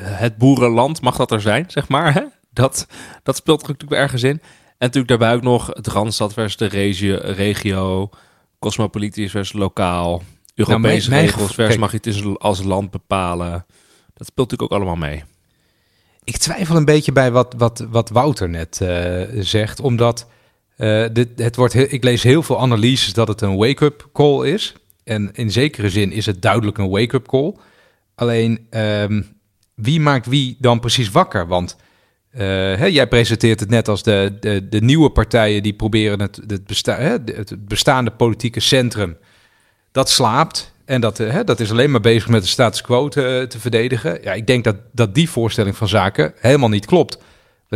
het boerenland, mag dat er zijn, zeg maar. Hè? Dat, dat speelt natuurlijk ergens in. En natuurlijk daarbij ook nog het Randstad versus de regio, regio cosmopolitisch versus lokaal, Europese mijn regels versus mag je het dus als land bepalen. Dat speelt natuurlijk ook allemaal mee. Ik twijfel een beetje bij wat, wat, wat Wouter net eh, zegt, omdat eh, dit, het wordt heel- ik lees heel veel analyses dat het een wake-up call is. En in zekere zin is het duidelijk een wake-up call. Alleen, ehm, wie maakt wie dan precies wakker? Want eh, hè, jij presenteert het net als de, de, de nieuwe partijen die proberen het, het, besta hè, het bestaande politieke centrum, dat slaapt. En dat, eh, hè, dat is alleen maar bezig met de status quo te, te verdedigen. Ja, ik denk dat, dat die voorstelling van zaken helemaal niet klopt.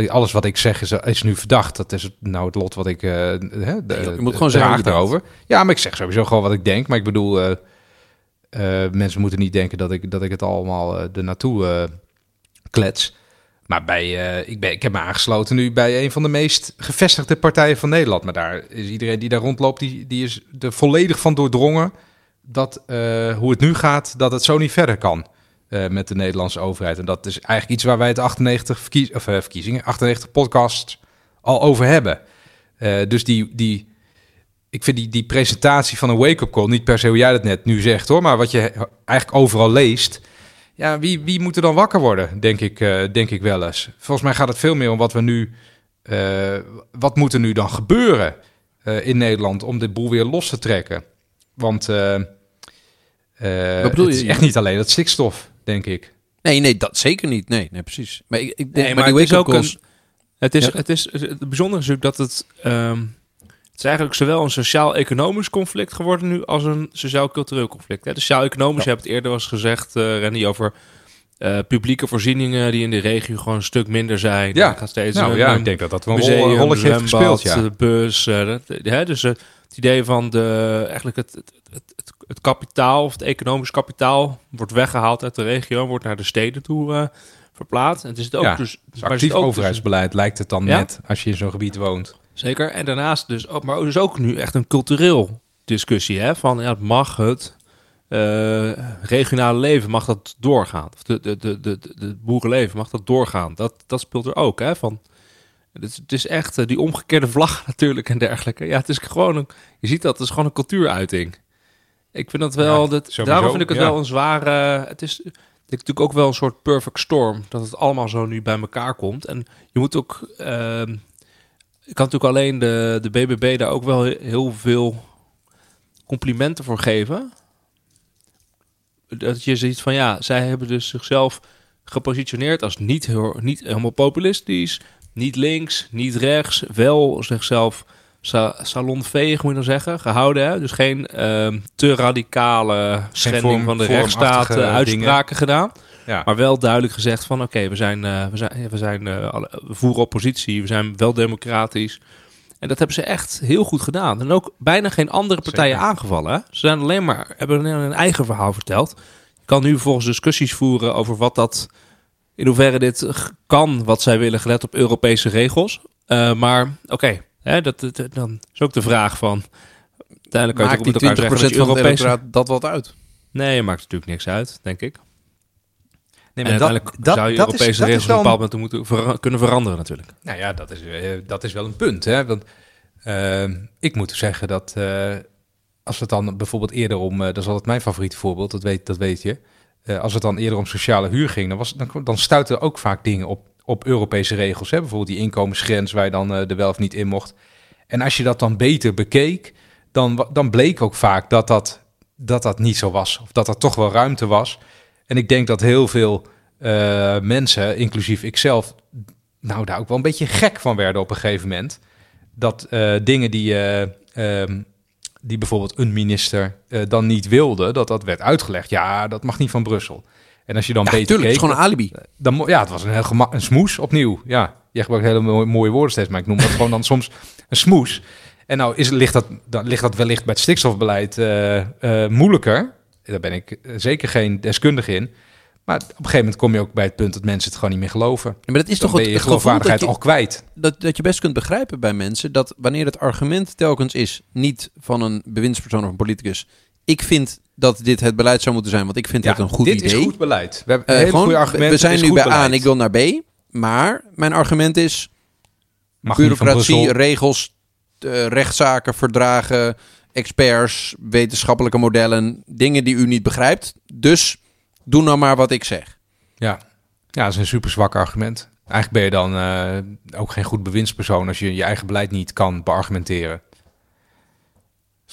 Alles wat ik zeg is, is nu verdacht. Dat is nou het lot wat ik. eh, hè, de, je moet gewoon zeggen daarover. Ja, maar ik zeg sowieso gewoon wat ik denk. Maar ik bedoel, mensen moeten niet denken dat ik, dat ik het allemaal eh er naartoe eh, klets. Bij, eh, ik, ben, ik heb me aangesloten nu bij een van de meest gevestigde partijen van Nederland. Maar daar is iedereen die daar rondloopt, die, die is er volledig van doordrongen dat eh, hoe het nu gaat, dat het zo niet verder kan eh, met de Nederlandse overheid. En dat is eigenlijk iets waar wij het 98 verkies, of, verkiezingen, 98 podcasts al over hebben. Dus die, die, ik vind die, die presentatie van een wake-up call, niet per se hoe jij dat net nu zegt hoor, maar wat je eigenlijk overal leest. Ja, wie, wie moet er dan wakker worden, denk ik, eh, denk ik wel eens. Volgens mij gaat het veel meer om wat we nu eh, wat moet er nu dan gebeuren eh, in Nederland om dit boel weer los te trekken? Want eh, eh, het je? is echt niet alleen dat stikstof, denk ik. Nee, nee, dat zeker niet. Nee, nee precies. Maar ik, ik denk, Nee, maar, maar die het is ook calls... Het is, Ja. het is het bijzondere is dat het, ehm, het is eigenlijk zowel een sociaal-economisch conflict geworden nu als een sociaal-cultureel conflict. Hè. Sociaal-economisch, je hebt het eerder was gezegd, Randy, over eh, publieke voorzieningen die in de regio gewoon een stuk minder zijn. Ja. Gaat steeds Nou een, ja, ik denk dat dat wel een rolletje heeft gespeeld. Ja. de bus. eh, dat, hè, dus het idee van de, eigenlijk het, het, het, kapitaal of het economisch kapitaal wordt weggehaald uit de regio, wordt naar de steden toe verplaatst. En het is het ook Ja, dus, Dus actief dus- overheidsbeleid lijkt het dan Ja? net als je in zo'n gebied woont. Zeker. En daarnaast dus ook, maar dus ook nu echt een cultureel discussie. Hè? Van ja, mag het eh, regionale leven, mag dat doorgaan? Of de, de, de, de, de, boerenleven, mag dat doorgaan? Dat, dat speelt er ook. Hè? Van, het, is, het is echt eh, die omgekeerde vlag natuurlijk en dergelijke. Ja, het is gewoon een, je ziet dat, het is gewoon een cultuuruiting. Ik vind dat wel, Ja, dat, sowieso, daarom vind ik het ja. wel een zware, het is... Ik denk natuurlijk ook wel een soort perfect storm. Dat het allemaal zo nu bij elkaar komt. En je moet ook. ehm, ik kan natuurlijk alleen de, de BBB daar ook wel he- heel veel complimenten voor geven. Dat je ziet van ja, zij hebben dus zichzelf gepositioneerd als niet, heel, niet helemaal populistisch, niet links, niet rechts, wel zichzelf sa salonveeg moet je dan zeggen, gehouden. Hè? Dus geen ehm, te radicale schending vorm- van de rechtsstaat eh, dingen. uitspraken gedaan. Ja. Maar wel duidelijk gezegd van oké, we zijn, eh, we zijn, we zijn we voeren oppositie, we zijn wel democratisch. En dat hebben ze echt heel goed gedaan. En ook bijna geen andere partijen Zeker. aangevallen. Hè? Ze zijn alleen maar, hebben alleen een eigen verhaal verteld. Je kan nu vervolgens discussies voeren over wat dat, in hoeverre dit kan, wat zij willen, gelet op Europese regels. Maar oké, hè, dat, dat, dan is ook de vraag van, uiteindelijk kan je Maakt met die 20% elkaar zeggen, je van het Europese... electoraat dat wat uit? Nee, maakt natuurlijk niks uit, denk ik. Nee, maar dat, uiteindelijk dat, zou je dat Europese dat regels is op een bepaald moment moeten vera- kunnen veranderen natuurlijk. Nou ja, dat is, eh, dat is wel een punt. Hè? Want eh, ik moet zeggen dat eh, als het dan bijvoorbeeld eerder om, eh, dat is altijd mijn favoriete voorbeeld, dat weet, dat weet je. Eh, als het dan eerder om sociale huur ging, dan, was, dan, dan stuiten ook vaak dingen op, op Europese regels. Hè? Bijvoorbeeld die inkomensgrens waar je dan eh, er wel of niet in mocht. En als je dat dan beter bekeek, dan, dan bleek ook vaak dat dat, dat dat niet zo was. Of dat er toch wel ruimte was. En ik denk dat heel veel eh, mensen, inclusief ikzelf, nou daar ook wel een beetje gek van werden op een gegeven moment. Dat eh, dingen die, eh, ehm, die bijvoorbeeld een minister dan niet wilde, dat dat werd uitgelegd. Ja, dat mag niet van Brussel. En als je dan Ja, beter tuurlijk, het is gewoon een alibi. dan, mo- ja, het was een heel een smoes opnieuw. Ja, je gebruikt hele mooie, mooie woorden steeds, maar ik noem dat gewoon dan soms een smoes. En nou is, ligt, dat, dan ligt dat wellicht bij het stikstofbeleid eh, eh, moeilijker. Daar ben ik eh, zeker geen deskundige in. Maar op een gegeven moment kom je ook bij het punt dat mensen het gewoon niet meer geloven. Ja, maar dat is Dan toch ben je het geloofwaardigheid je, al kwijt. dat, dat je best kunt begrijpen bij mensen dat wanneer het argument telkens is, niet van een bewindspersoon of een politicus, ik vind dat dit het beleid zou moeten zijn, want ik vind het een goed dit idee. is goed beleid. We hebben gewoon, goede argumenten. we zijn nu bij A en ik wil naar B, maar mijn argument is Mag bureaucratie, regels, eh, rechtszaken, verdragen, experts, wetenschappelijke modellen, dingen die u niet begrijpt. Dus doe nou maar wat ik zeg. Ja. ja, dat is een super zwak argument. Eigenlijk ben je dan eh, ook geen goed bewindspersoon als je je eigen beleid niet kan beargumenteren.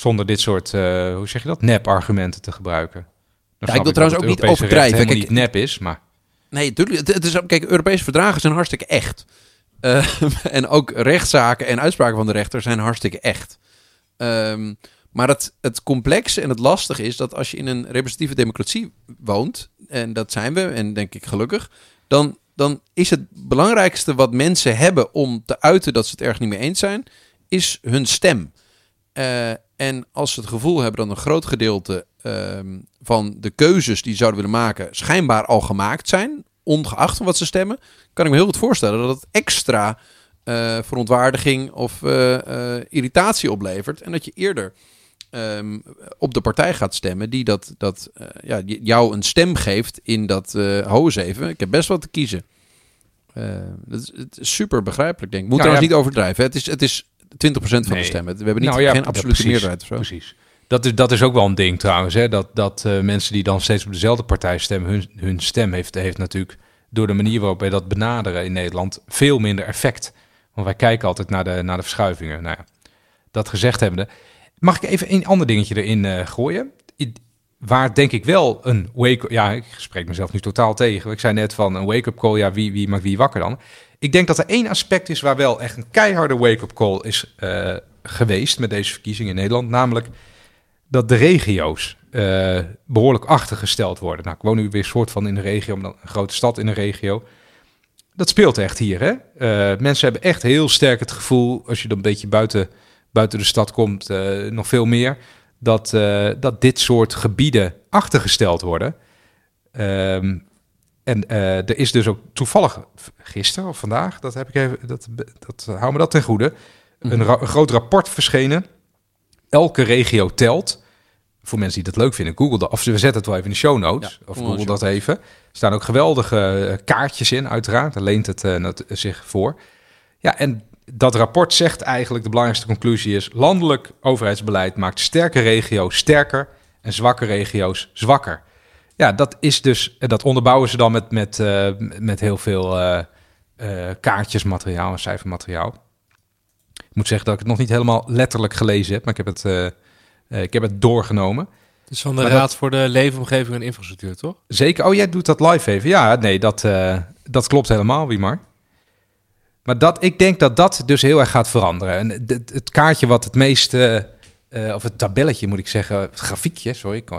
Zonder dit soort, eh, hoe zeg je dat, nep-argumenten te gebruiken. Dan ik snap wil trouwens ook niet overdrijven. Kijk, niet nep is, maar Nee, tuurlijk. Het, is, kijk, Europese verdragen zijn hartstikke echt. Eh, en ook rechtszaken en uitspraken van de rechter zijn hartstikke echt. Ehm, maar het, het complexe en het lastige is dat als je in een representatieve democratie woont, en dat zijn we, en denk ik gelukkig, dan, dan is het belangrijkste wat mensen hebben om te uiten dat ze het erg niet mee eens zijn, is hun stem. Eh, en als ze het gevoel hebben dat een groot gedeelte ehm, van de keuzes die ze zouden willen maken schijnbaar al gemaakt zijn, ongeacht van wat ze stemmen, kan ik me heel goed voorstellen dat het extra eh, verontwaardiging of eh, eh, irritatie oplevert. En dat je eerder ehm, op de partij gaat stemmen die dat, dat ja, jou een stem geeft in dat eh ho eens even, ik heb best wat te kiezen. Dat is, het is super begrijpelijk, denk ik. Moet Nou trouwens ja. niet overdrijven. hè. Het is, het is 20% van de stemmen. We hebben niet, Nou ja, geen absolute meerderheid of zo. precies. Dat is, dat is ook wel een ding trouwens, hè? dat, dat eh, mensen die dan steeds op dezelfde partij stemmen, hun, hun stem heeft, heeft natuurlijk door de manier waarop wij dat benaderen in Nederland veel minder effect. Want wij kijken altijd naar de, naar de verschuivingen. Nou ja, dat gezegd hebbende, mag ik even een ander dingetje erin eh, gooien? I- Waar denk ik wel een wake Ja, ik spreek mezelf nu totaal tegen. Ik zei net van een wake-up call. Ja, wie, wie maakt wie wakker dan? Ik denk dat er één aspect is waar wel echt een keiharde wake-up call is eh, geweest met deze verkiezingen in Nederland. Namelijk dat de regio's eh, behoorlijk achtergesteld worden. Nou, ik woon nu weer soort van in de regio, een grote stad in een regio. Dat speelt echt hier, hè? Eh, mensen hebben echt heel sterk het gevoel, als je dan een beetje buiten, buiten de stad komt, nog veel meer, dat, dat dit soort gebieden achtergesteld worden. Ehm, en eh, er is dus ook toevallig gisteren of vandaag, dat heb ik even, dat, dat hou me dat ten goede, een, ra- een groot rapport verschenen. Elke regio telt. Voor mensen die dat leuk vinden, google dat. Of we zetten het wel even in de show notes. Ja, of google dat even. Er staan ook geweldige eh, kaartjes in, uiteraard. Daar leent het eh, zich voor. Ja, en dat rapport zegt eigenlijk, de belangrijkste conclusie is... landelijk overheidsbeleid maakt sterke regio's sterker en zwakke regio's zwakker. Ja, dat is dus... en Dat onderbouwen ze dan met, met, eh, met heel veel eh eh, kaartjesmateriaal en cijfermateriaal. Ik moet zeggen dat ik het nog niet helemaal letterlijk gelezen heb... maar ik heb het, eh, eh, ik heb het doorgenomen. Het is van de Maar Raad dat- voor de Leefomgeving en Infrastructuur, toch? Zeker. Oh, jij doet dat live even. Ja, nee, dat, eh, dat klopt helemaal, Wiemar. Maar dat, ik denk dat dat dus heel erg gaat veranderen. En het, het- kaartje wat het meest, eh, eh, of het tabelletje moet ik zeggen, het grafiekje, sorry, ik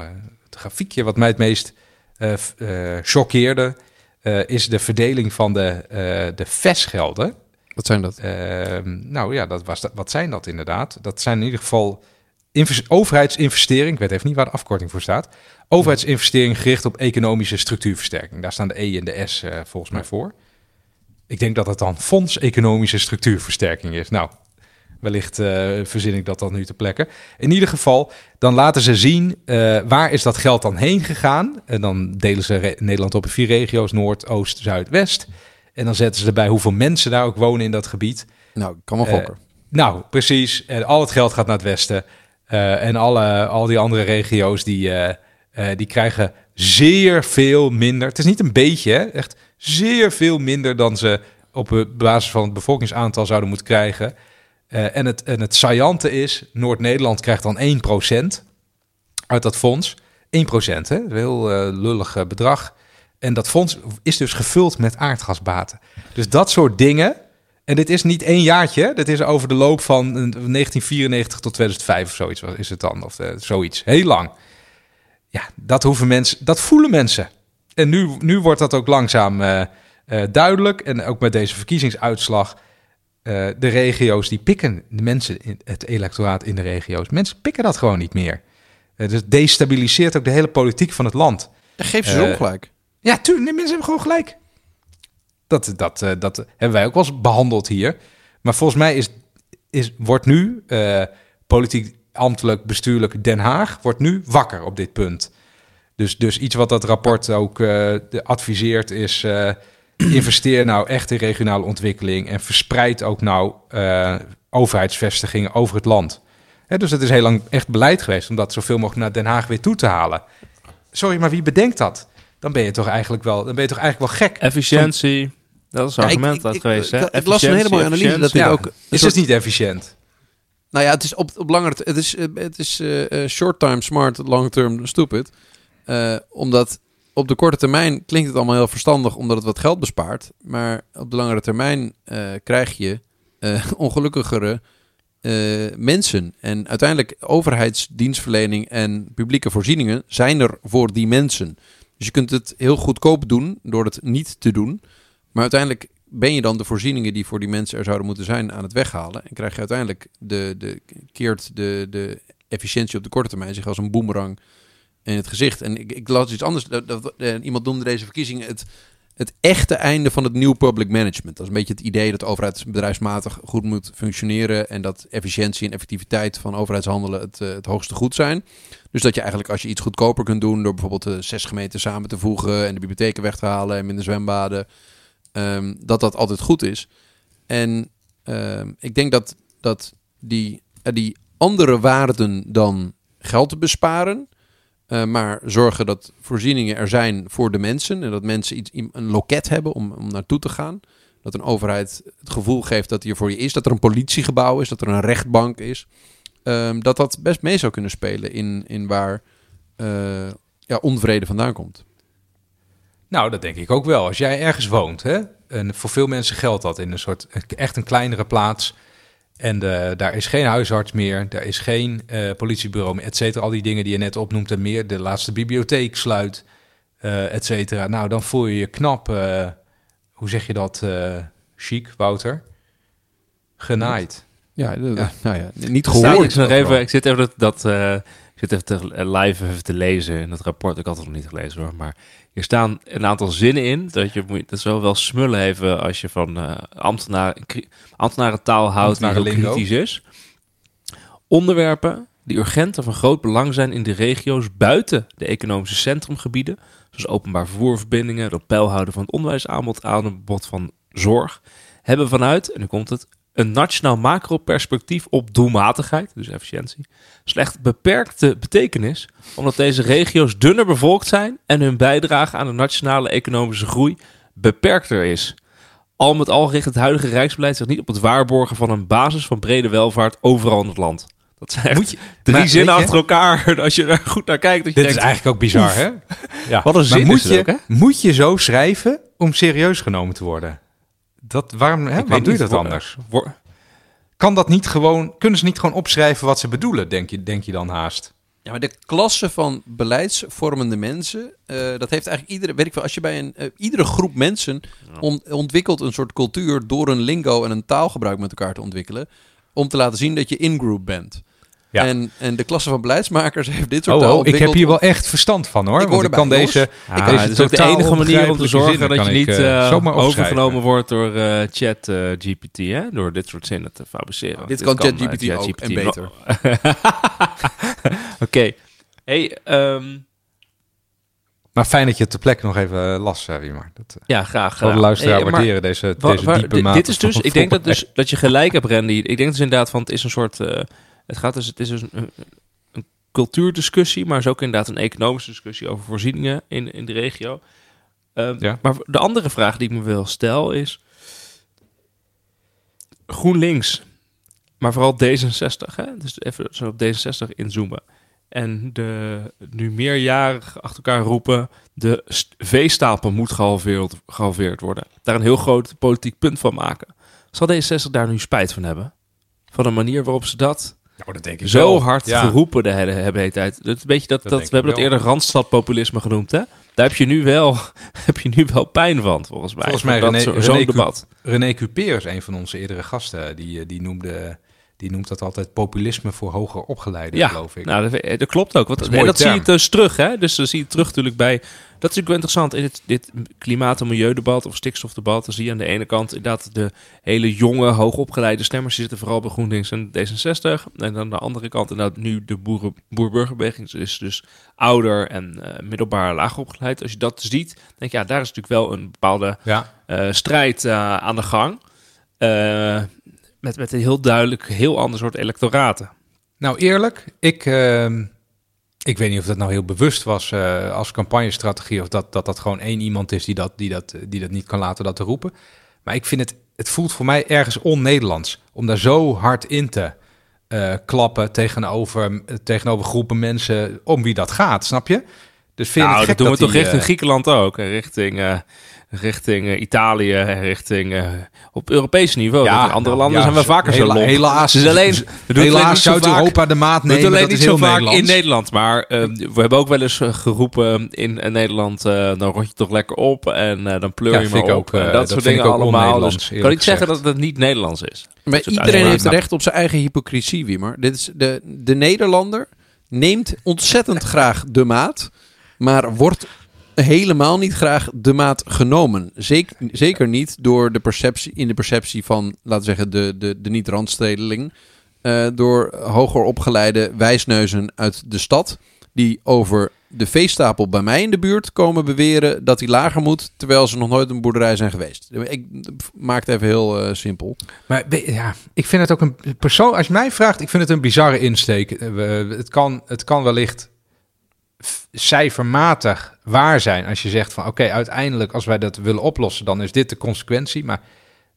het grafiekje wat mij het meest eh, eh, choqueerde, eh, is de verdeling van de, de VES-gelden. Wat zijn dat? Ehm, nou ja, dat was, dat- wat zijn dat inderdaad? Dat zijn in ieder geval invest- overheidsinvestering. Ik weet even niet waar de afkorting voor staat. Overheidsinvestering gericht op economische structuurversterking. Daar staan de E en de S volgens mij voor. Ik denk dat het dan Fonds Economische Structuurversterking is. Nou, wellicht eh, verzin ik dat dan nu te plekken. In ieder geval, dan laten ze zien eh, waar is dat geld dan heen gegaan. En dan delen ze Nederland op in vier regio's: Noord, Oost, Zuid, West. En dan zetten ze erbij hoeveel mensen daar ook wonen in dat gebied. Nou, kan wel Eh, gokken. Nou, precies. En al het geld gaat naar het westen. En alle, al die andere regio's die, die krijgen zeer veel minder. Het is niet een beetje, hè? echt zeer veel minder dan ze op basis van het bevolkingsaantal zouden moeten krijgen. Eh, en, het, en het is, Noord-Nederland krijgt dan 1% uit dat fonds. 1%, hè? Een heel eh, lullig eh, bedrag. En dat fonds is dus gevuld met aardgasbaten. Dus dat soort dingen. En dit is niet één jaartje. Dit is over de loop van eh, 1994 tot 2005 of zoiets is het dan. Of zoiets. Heel lang. Ja, dat hoeven mensen, dat voelen mensen. En nu, nu wordt dat ook langzaam duidelijk. En ook met deze verkiezingsuitslag. Eh, de regio's die pikken, de mensen, in het electoraat in de regio's. Mensen pikken dat gewoon niet meer. Eh, dus het destabiliseert ook de hele politiek van het land. Geef ze zo eh, ongelijk. Ja, tuurlijk, mensen hebben gewoon gelijk. Dat, dat, dat hebben wij ook wel eens behandeld hier. Maar volgens mij is, is, wordt nu politiek, ambtelijk, bestuurlijk Den Haag wordt nu wakker op dit punt. Dus, dus iets wat dat rapport ook adviseert is... investeer nou echt in regionale ontwikkeling... en verspreid ook nou eh, overheidsvestigingen over het land. Hè, dus het is heel lang echt beleid geweest... om dat zoveel mogelijk naar Den Haag weer toe te halen. Sorry, maar wie bedenkt dat? Dan ben je toch eigenlijk wel, dan ben je toch eigenlijk wel gek. Efficiëntie. Dat is Ja, ik- argument ik- dat ik- geweest. ik- hè? ik las een hele mooie analyse dat efficiëntie. ook... een Is soort- het niet efficiënt? Nou ja, het is op, op langere t- het is, eh, het is eh, eh, short time smart, long term stupid. Eh, omdat op de korte termijn klinkt het allemaal heel verstandig omdat het wat geld bespaart. Maar op de langere termijn eh, krijg je eh, ongelukkigere eh, mensen. En uiteindelijk overheidsdienstverlening en publieke voorzieningen zijn er voor die mensen. Dus je kunt het heel goedkoop doen door het niet te doen. Maar uiteindelijk ben je dan de voorzieningen die voor die mensen er zouden moeten zijn aan het weghalen. En krijg je uiteindelijk de, de, keert de, de efficiëntie op de korte termijn zich als een boemerang in het gezicht. En ik, ik las iets anders. Dat, eh, iemand noemde deze verkiezingen het, het echte einde van het nieuw public management. Dat is een beetje het idee dat de overheid bedrijfsmatig goed moet functioneren. En dat efficiëntie en effectiviteit van overheidshandelen het, eh, het hoogste goed zijn. Dus dat je eigenlijk als je iets goedkoper kunt doen door bijvoorbeeld de zes gemeenten samen te voegen en de bibliotheken weg te halen en minder zwembaden, ehm, dat dat altijd goed is. En ehm, ik denk dat, dat die, eh, die andere waarden dan geld te besparen, eh, maar zorgen dat voorzieningen er zijn voor de mensen en dat mensen iets, een loket hebben om, om naartoe te gaan. Dat een overheid het gevoel geeft dat hij er voor je is. Dat er een politiegebouw is, dat er een rechtbank is. Ehm, dat dat best mee zou kunnen spelen in, in waar eh, ja, onvrede vandaan komt. Nou, dat denk ik ook wel. Als jij ergens woont, hè, en voor veel mensen geldt dat in een soort echt een kleinere plaats. En eh, daar is geen huisarts meer, daar is geen eh, politiebureau meer, et cetera. Al die dingen die je net opnoemt en meer. De laatste bibliotheek sluit, eh et cetera. Nou, dan voel je je knap, eh, hoe zeg je dat, eh, chic, Wouter? Genaaid. Ja. Nou ja, niet gehoord. ik, nog overal. even, ik zit even dat, dat eh, zit even te, eh, live even te lezen in het rapport. Ik had het nog niet gelezen hoor, maar hier staan een aantal zinnen in dat je moet, dat is wel smullen even als je van eh ambtenaar, kri- ambtenarentaal houdt die heel kritisch is. Onderwerpen die urgent en van groot belang zijn in de regio's buiten de economische centrumgebieden, zoals openbaar vervoerverbindingen, het op peil houden van het onderwijsaanbod, aanbod van zorg, hebben vanuit, en nu komt het, een nationaal macro-perspectief op doelmatigheid, dus efficiëntie, slechts beperkte betekenis, omdat deze regio's dunner bevolkt zijn en hun bijdrage aan de nationale economische groei beperkter is. Al met al richt het huidige Rijksbeleid zich niet op het waarborgen van een basis van brede welvaart overal in het land. Dat zijn echt Moet je- drie maar zinnen achter elkaar. Als je er goed naar kijkt, dat je Dit is eigenlijk ook bizar, hè? Ja. Wat een zin moet is je, ook, hè? Moet je zo schrijven om serieus genomen te worden? Dat, waarom hè, waarom doe je dat anders? Kan dat niet gewoon, kunnen ze niet gewoon opschrijven wat ze bedoelen, denk je, denk je dan haast? Ja, maar de klasse van beleidsvormende mensen, eh, dat heeft eigenlijk iedere, weet ik wel, als je bij een, eh, iedere groep mensen on- ontwikkelt een soort cultuur door een lingo en een taalgebruik met elkaar te ontwikkelen, om te laten zien dat je in-group bent. Ja. En, en de klasse van beleidsmakers heeft dit soort Oh, oh, ik heb hier wel echt verstand van hoor. Ik want ik kan deze, deze het is ook de enige manier om te zorgen zinnen dat je niet ik, eh, eh, overgenomen wordt door eh, chat GPT, hè? door dit soort zinnen te fabriceren. Dit kan ChatGPT ook en beter. Oké. Hey, ehm, Maar fijn dat je het ter plekke nog even las, uh, Wiemar. Dat uh, ja, graag. zal de luisteraar Hey, maar waarderen, deze, deze waar- diepe mate Dit is dus, ik denk dat, dus, dat je gelijk hebt, Randy. Ik denk dus inderdaad van, het is een soort, het gaat dus, het is dus een, een cultuurdiscussie, maar is ook inderdaad een economische discussie over voorzieningen in, in de regio. Ehm, Ja. Maar de andere vraag die ik me wel stel is, GroenLinks, maar vooral D66, hè? dus even zo op D66 inzoomen. En de nu meerjarig achter elkaar roepen, de st- veestapel moet gehalveerd, gehalveerd worden. Daar een heel groot politiek punt van maken. Zal D66 daar nu spijt van hebben? Van de manier waarop ze dat Nou, dat denk ik zo wel. hard Ja. geroepen de hele, de hele tijd. Dat, is een beetje dat, Dat we hebben dat wel. eerder randstadpopulisme genoemd, hè? Daar heb je nu wel, heb je nu wel pijn van, volgens mij. Volgens mij Dat René- zo- René zo'n debat. René Cuper is een van onze eerdere gasten. Die, eh, die, noemde, die noemt dat altijd populisme voor hoger opgeleiden, Ja, geloof ik. Nou, dat, dat klopt ook. Want, Dat en dat zie je dus terug, hè? Dus dan zie je terug natuurlijk bij. Dat is natuurlijk wel interessant in dit, dit klimaat- en milieudebat of stikstofdebat. Dan zie je aan de ene kant inderdaad de hele jonge, hoogopgeleide stemmers. Die zitten vooral bij GroenLinks en D66. En aan de andere kant inderdaad nu de boeren, boer-burgerbeweging is dus ouder en eh, middelbaar laag opgeleid. Als je dat ziet, denk je, ja, daar is natuurlijk wel een bepaalde ja, eh, strijd eh, aan de gang. Eh, met, met een heel duidelijk, heel ander soort electoraten. Nou, eerlijk, ik, ehm, ik weet niet of dat nou heel bewust was eh, als campagnestrategie... of dat, dat dat gewoon één iemand is die dat, die, dat, die dat niet kan laten dat te roepen. Maar ik vind het, het voelt voor mij ergens on-Nederlands... om daar zo hard in te eh, klappen tegenover, tegenover groepen mensen... om wie dat gaat, snap je? Dus vind nou, het dat doen we toch richting eh, Griekenland ook. en Richting, eh, richting eh, Italië, en richting... eh, op Europees niveau. Ja, in andere nou, landen ja, zijn we vaker zo lomp. helaas- Dus alleen, we doen het alleen Helaas niet zo vaak- Zuid-Europa de maat we doen nemen, alleen dat niet is zo vaak Nederlands. in Nederland. Maar eh, we hebben ook wel eens geroepen in Nederland... eh, dan rot je toch lekker op en eh, dan pleur Ja, je maar op. ook, eh, dat, dat soort vind ik dingen ook allemaal. Dus ik kan niet zeggen dat het niet Nederlands is. Maar iedereen heeft recht op zijn eigen hypocrisie, Wiemer. Dit is de, de Nederlander neemt ontzettend graag de maat, maar wordt helemaal niet graag de maat genomen. Zeker, zeker niet door de perceptie, in de perceptie van, laten we zeggen, de, de, de niet-randstedeling. eh, door hoger opgeleide wijsneuzen uit de stad, die over de veestapel bij mij in de buurt komen beweren dat die lager moet, terwijl ze nog nooit een boerderij zijn geweest. Ik maak het even heel eh, simpel. Maar ja, ik vind het ook een persoon. Als je mij vraagt, ik vind het een bizarre insteek. Eh, Het kan, het kan wellicht cijfermatig waar zijn als je zegt van oké, uiteindelijk als wij dat willen oplossen, dan is dit de consequentie. Maar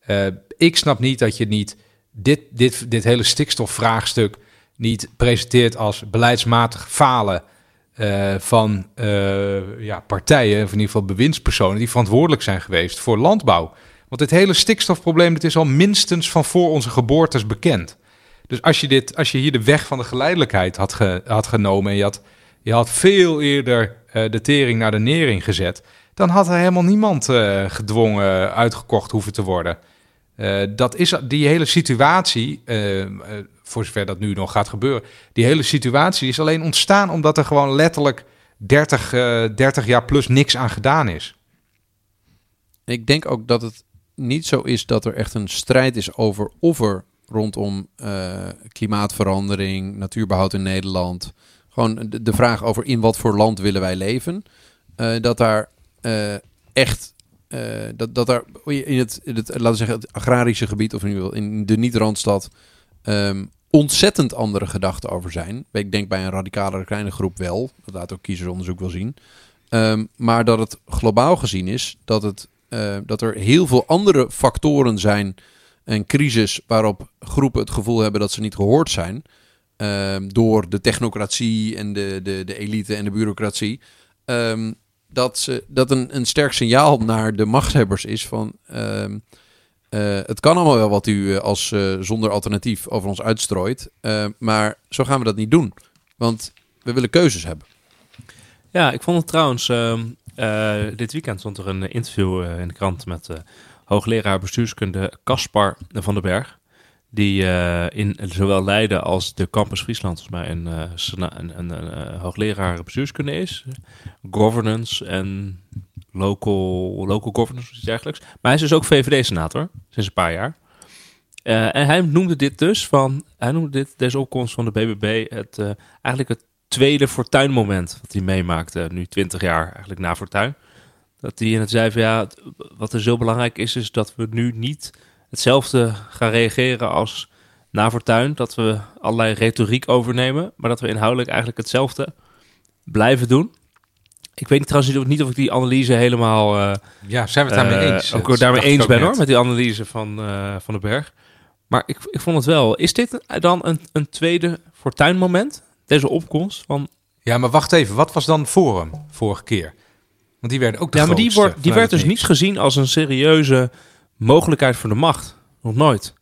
Eh, ik snap niet dat je niet dit, dit, dit hele stikstofvraagstuk niet presenteert als beleidsmatig falen eh, van eh, ja, partijen, of in ieder geval bewindspersonen, die verantwoordelijk zijn geweest voor landbouw. Want dit hele stikstofprobleem dit is al minstens van voor onze geboortes bekend. Dus als je, dit, als je hier de weg van de geleidelijkheid had, had genomen en je had, je had veel eerder eh, de tering naar de nering gezet, dan had er helemaal niemand eh, gedwongen uitgekocht hoeven te worden. Eh, dat is die hele situatie, voor zover dat nu nog gaat gebeuren, die hele situatie is alleen ontstaan omdat er gewoon letterlijk 30, eh 30 jaar plus niks aan gedaan is. Ik denk ook dat het niet zo is dat er echt een strijd is over of er rondom klimaatverandering, natuurbehoud in Nederland, gewoon de, vraag over in wat voor land willen wij leven, eh, dat daar eh, echt, eh, dat, dat daar in het, het, laten we zeggen, het agrarische gebied of in, ieder geval in de niet-randstad ehm, ontzettend andere gedachten over zijn. Ik denk bij een radicalere kleine groep wel, dat laat ook kiezersonderzoek wel zien. Ehm, maar dat het globaal gezien is dat, het, dat er heel veel andere factoren zijn. Een crisis waarop groepen het gevoel hebben dat ze niet gehoord zijn. Ehm, door de technocratie en de, de, de elite en de bureaucratie. ehm, dat, ze, dat een, een sterk signaal naar de machtshebbers is van. ehm, eh, het kan allemaal wel wat u eh, als eh, zonder alternatief over ons uitstrooit. maar zo gaan we dat niet doen. Want we willen keuzes hebben. Ja, ik vond het trouwens, dit weekend stond er een interview in de krant met hoogleraar bestuurskunde Caspar van den Berg. Die eh, in zowel Leiden als de Campus Friesland volgens mij een, sena- een, een, een, eh, hoogleraar bestuurskunde is. Governance en local, local governance of iets dergelijks. Maar hij is dus ook VVD-senator, sinds een paar jaar. En hij noemde dit dus van, hij noemde dit, deze opkomst van de BBB, het, eigenlijk het tweede fortuinmoment wat hij meemaakte, nu 20 jaar eigenlijk na fortuin. Dat hij in het zei van ja, wat er zo belangrijk is, is dat we nu niet hetzelfde gaan reageren als na fortuin. Dat we allerlei retoriek overnemen, maar dat we inhoudelijk eigenlijk hetzelfde blijven doen. Ik weet trouwens niet of ik die analyse helemaal eh, Ja, zijn we het daarmee eh, eens? Ook Dat daarmee eens ook ben net. hoor, met die analyse van, eh, van de berg. Maar ik, ik vond het wel. Is dit dan een, een tweede fortuinmoment? Deze opkomst van... Ja, maar wacht even. Wat was dan Forum vorige keer? Want die werden ook de Ja, maar die, wordt, die werd dus niet gezien als een serieuze mogelijkheid voor de macht. Nog nooit.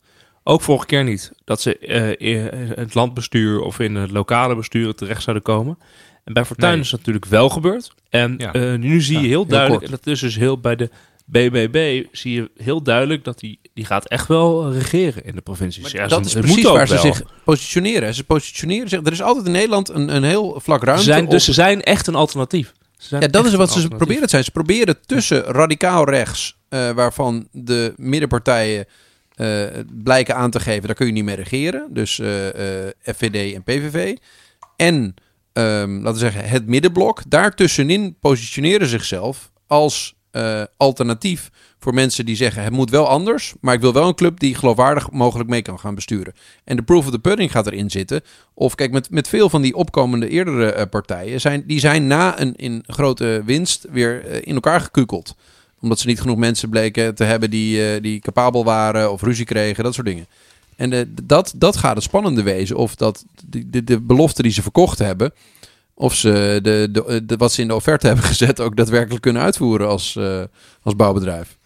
Ook vorige keer niet. Dat ze eh, in het landbestuur of in het lokale bestuur terecht zouden komen. En bij Fortuyn Nee. is dat natuurlijk wel gebeurd. En Ja. eh, nu zie je heel heel duidelijk, kort. en dat is dus heel bij de BBB, zie je heel duidelijk dat die, die gaat echt wel regeren in de provincies. Ja, dat is precies waar ze wel. zich positioneren. Ze positioneren zich. Er is altijd in Nederland een, een heel vlak Ze ruimte. zijn, dus op- ze zijn echt een alternatief. Ja, dat is wat ze proberen te zijn. Ze proberen tussen radicaal rechts, eh, waarvan de middenpartijen eh, blijken aan te geven, daar kun je niet mee regeren. Dus eh, FVD en PVV. En, ehm, laten we zeggen, het middenblok. Daartussenin positioneren zichzelf als eh, alternatief voor mensen die zeggen: het moet wel anders, maar ik wil wel een club die geloofwaardig mogelijk mee kan gaan besturen. En de proof of the pudding gaat erin zitten. Of kijk, met, met veel van die opkomende eerdere eh, partijen, zijn, die zijn na een in grote winst weer eh, in elkaar gekukeld. Omdat ze niet genoeg mensen bleken te hebben die, die capabel waren of ruzie kregen, dat soort dingen. En dat, dat gaat het spannende wezen. Of dat de, de, de belofte die ze verkocht hebben, of ze de, de, wat ze in de offerte hebben gezet ook daadwerkelijk kunnen uitvoeren als, eh, als bouwbedrijf.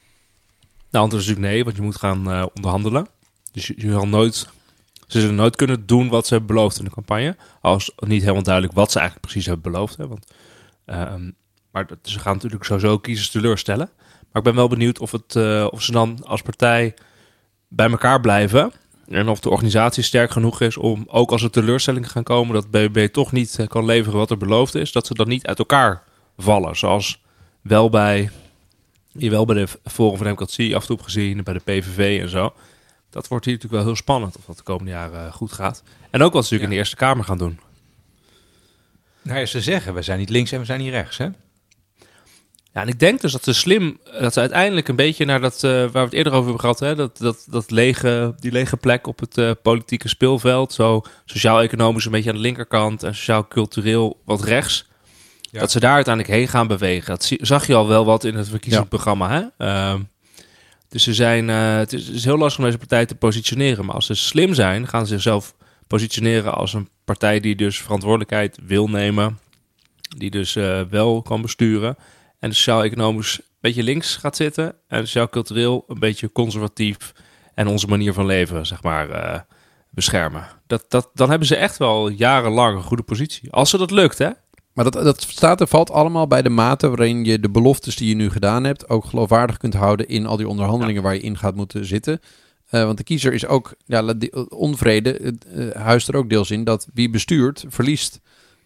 De antwoord is natuurlijk nee, want je moet gaan eh, onderhandelen. Dus je, zal nooit, ze zullen nooit kunnen doen wat ze hebben beloofd in de campagne. Als niet helemaal duidelijk wat ze eigenlijk precies hebben beloofd. Hè, want, ehm, maar ze gaan natuurlijk sowieso kiezers teleurstellen. Maar ik ben wel benieuwd of, het, eh, of ze dan als partij bij elkaar blijven. En of de organisatie sterk genoeg is om, ook als er teleurstellingen gaan komen, dat BBB toch niet eh, kan leveren wat er beloofd is, dat ze dan niet uit elkaar vallen. Zoals wel bij wel bij de Forum voor Democratie af en toe gezien, bij de PVV en zo. Dat wordt hier natuurlijk wel heel spannend of dat de komende jaren eh, goed gaat. En ook wat ze natuurlijk in de Eerste Kamer gaan doen. Nou ja, ze zeggen, we zijn niet links en we zijn niet rechts, hè? Ja, en ik denk dus dat ze slim, dat ze uiteindelijk een beetje naar dat, eh, waar we het eerder over hebben gehad, hè, dat, dat, dat lege, die lege plek op het eh, politieke speelveld, zo sociaal-economisch een beetje aan de linkerkant en sociaal-cultureel wat rechts, Ja. dat ze daar uiteindelijk heen gaan bewegen. Dat zag je al wel wat in het verkiezingsprogramma. Hè? Ehm, Dus ze zijn, eh, het, is, het is heel lastig om deze partij te positioneren. Maar als ze slim zijn, gaan ze zichzelf positioneren als een partij die dus verantwoordelijkheid wil nemen. Die dus wel kan besturen. En sociaal-economisch een beetje links gaat zitten. En sociaal-cultureel een beetje conservatief. En onze manier van leven, zeg maar, eh, beschermen. Dat, dat, dan hebben ze echt wel jarenlang een goede positie. Als ze dat lukt, hè? Maar dat, dat staat er valt allemaal bij de mate waarin je de beloftes die je nu gedaan hebt ook geloofwaardig kunt houden in al die onderhandelingen waar je in gaat moeten zitten. Eh, want de kiezer is ook, ja, die- onvrede eh, huist er ook deels in dat wie bestuurt verliest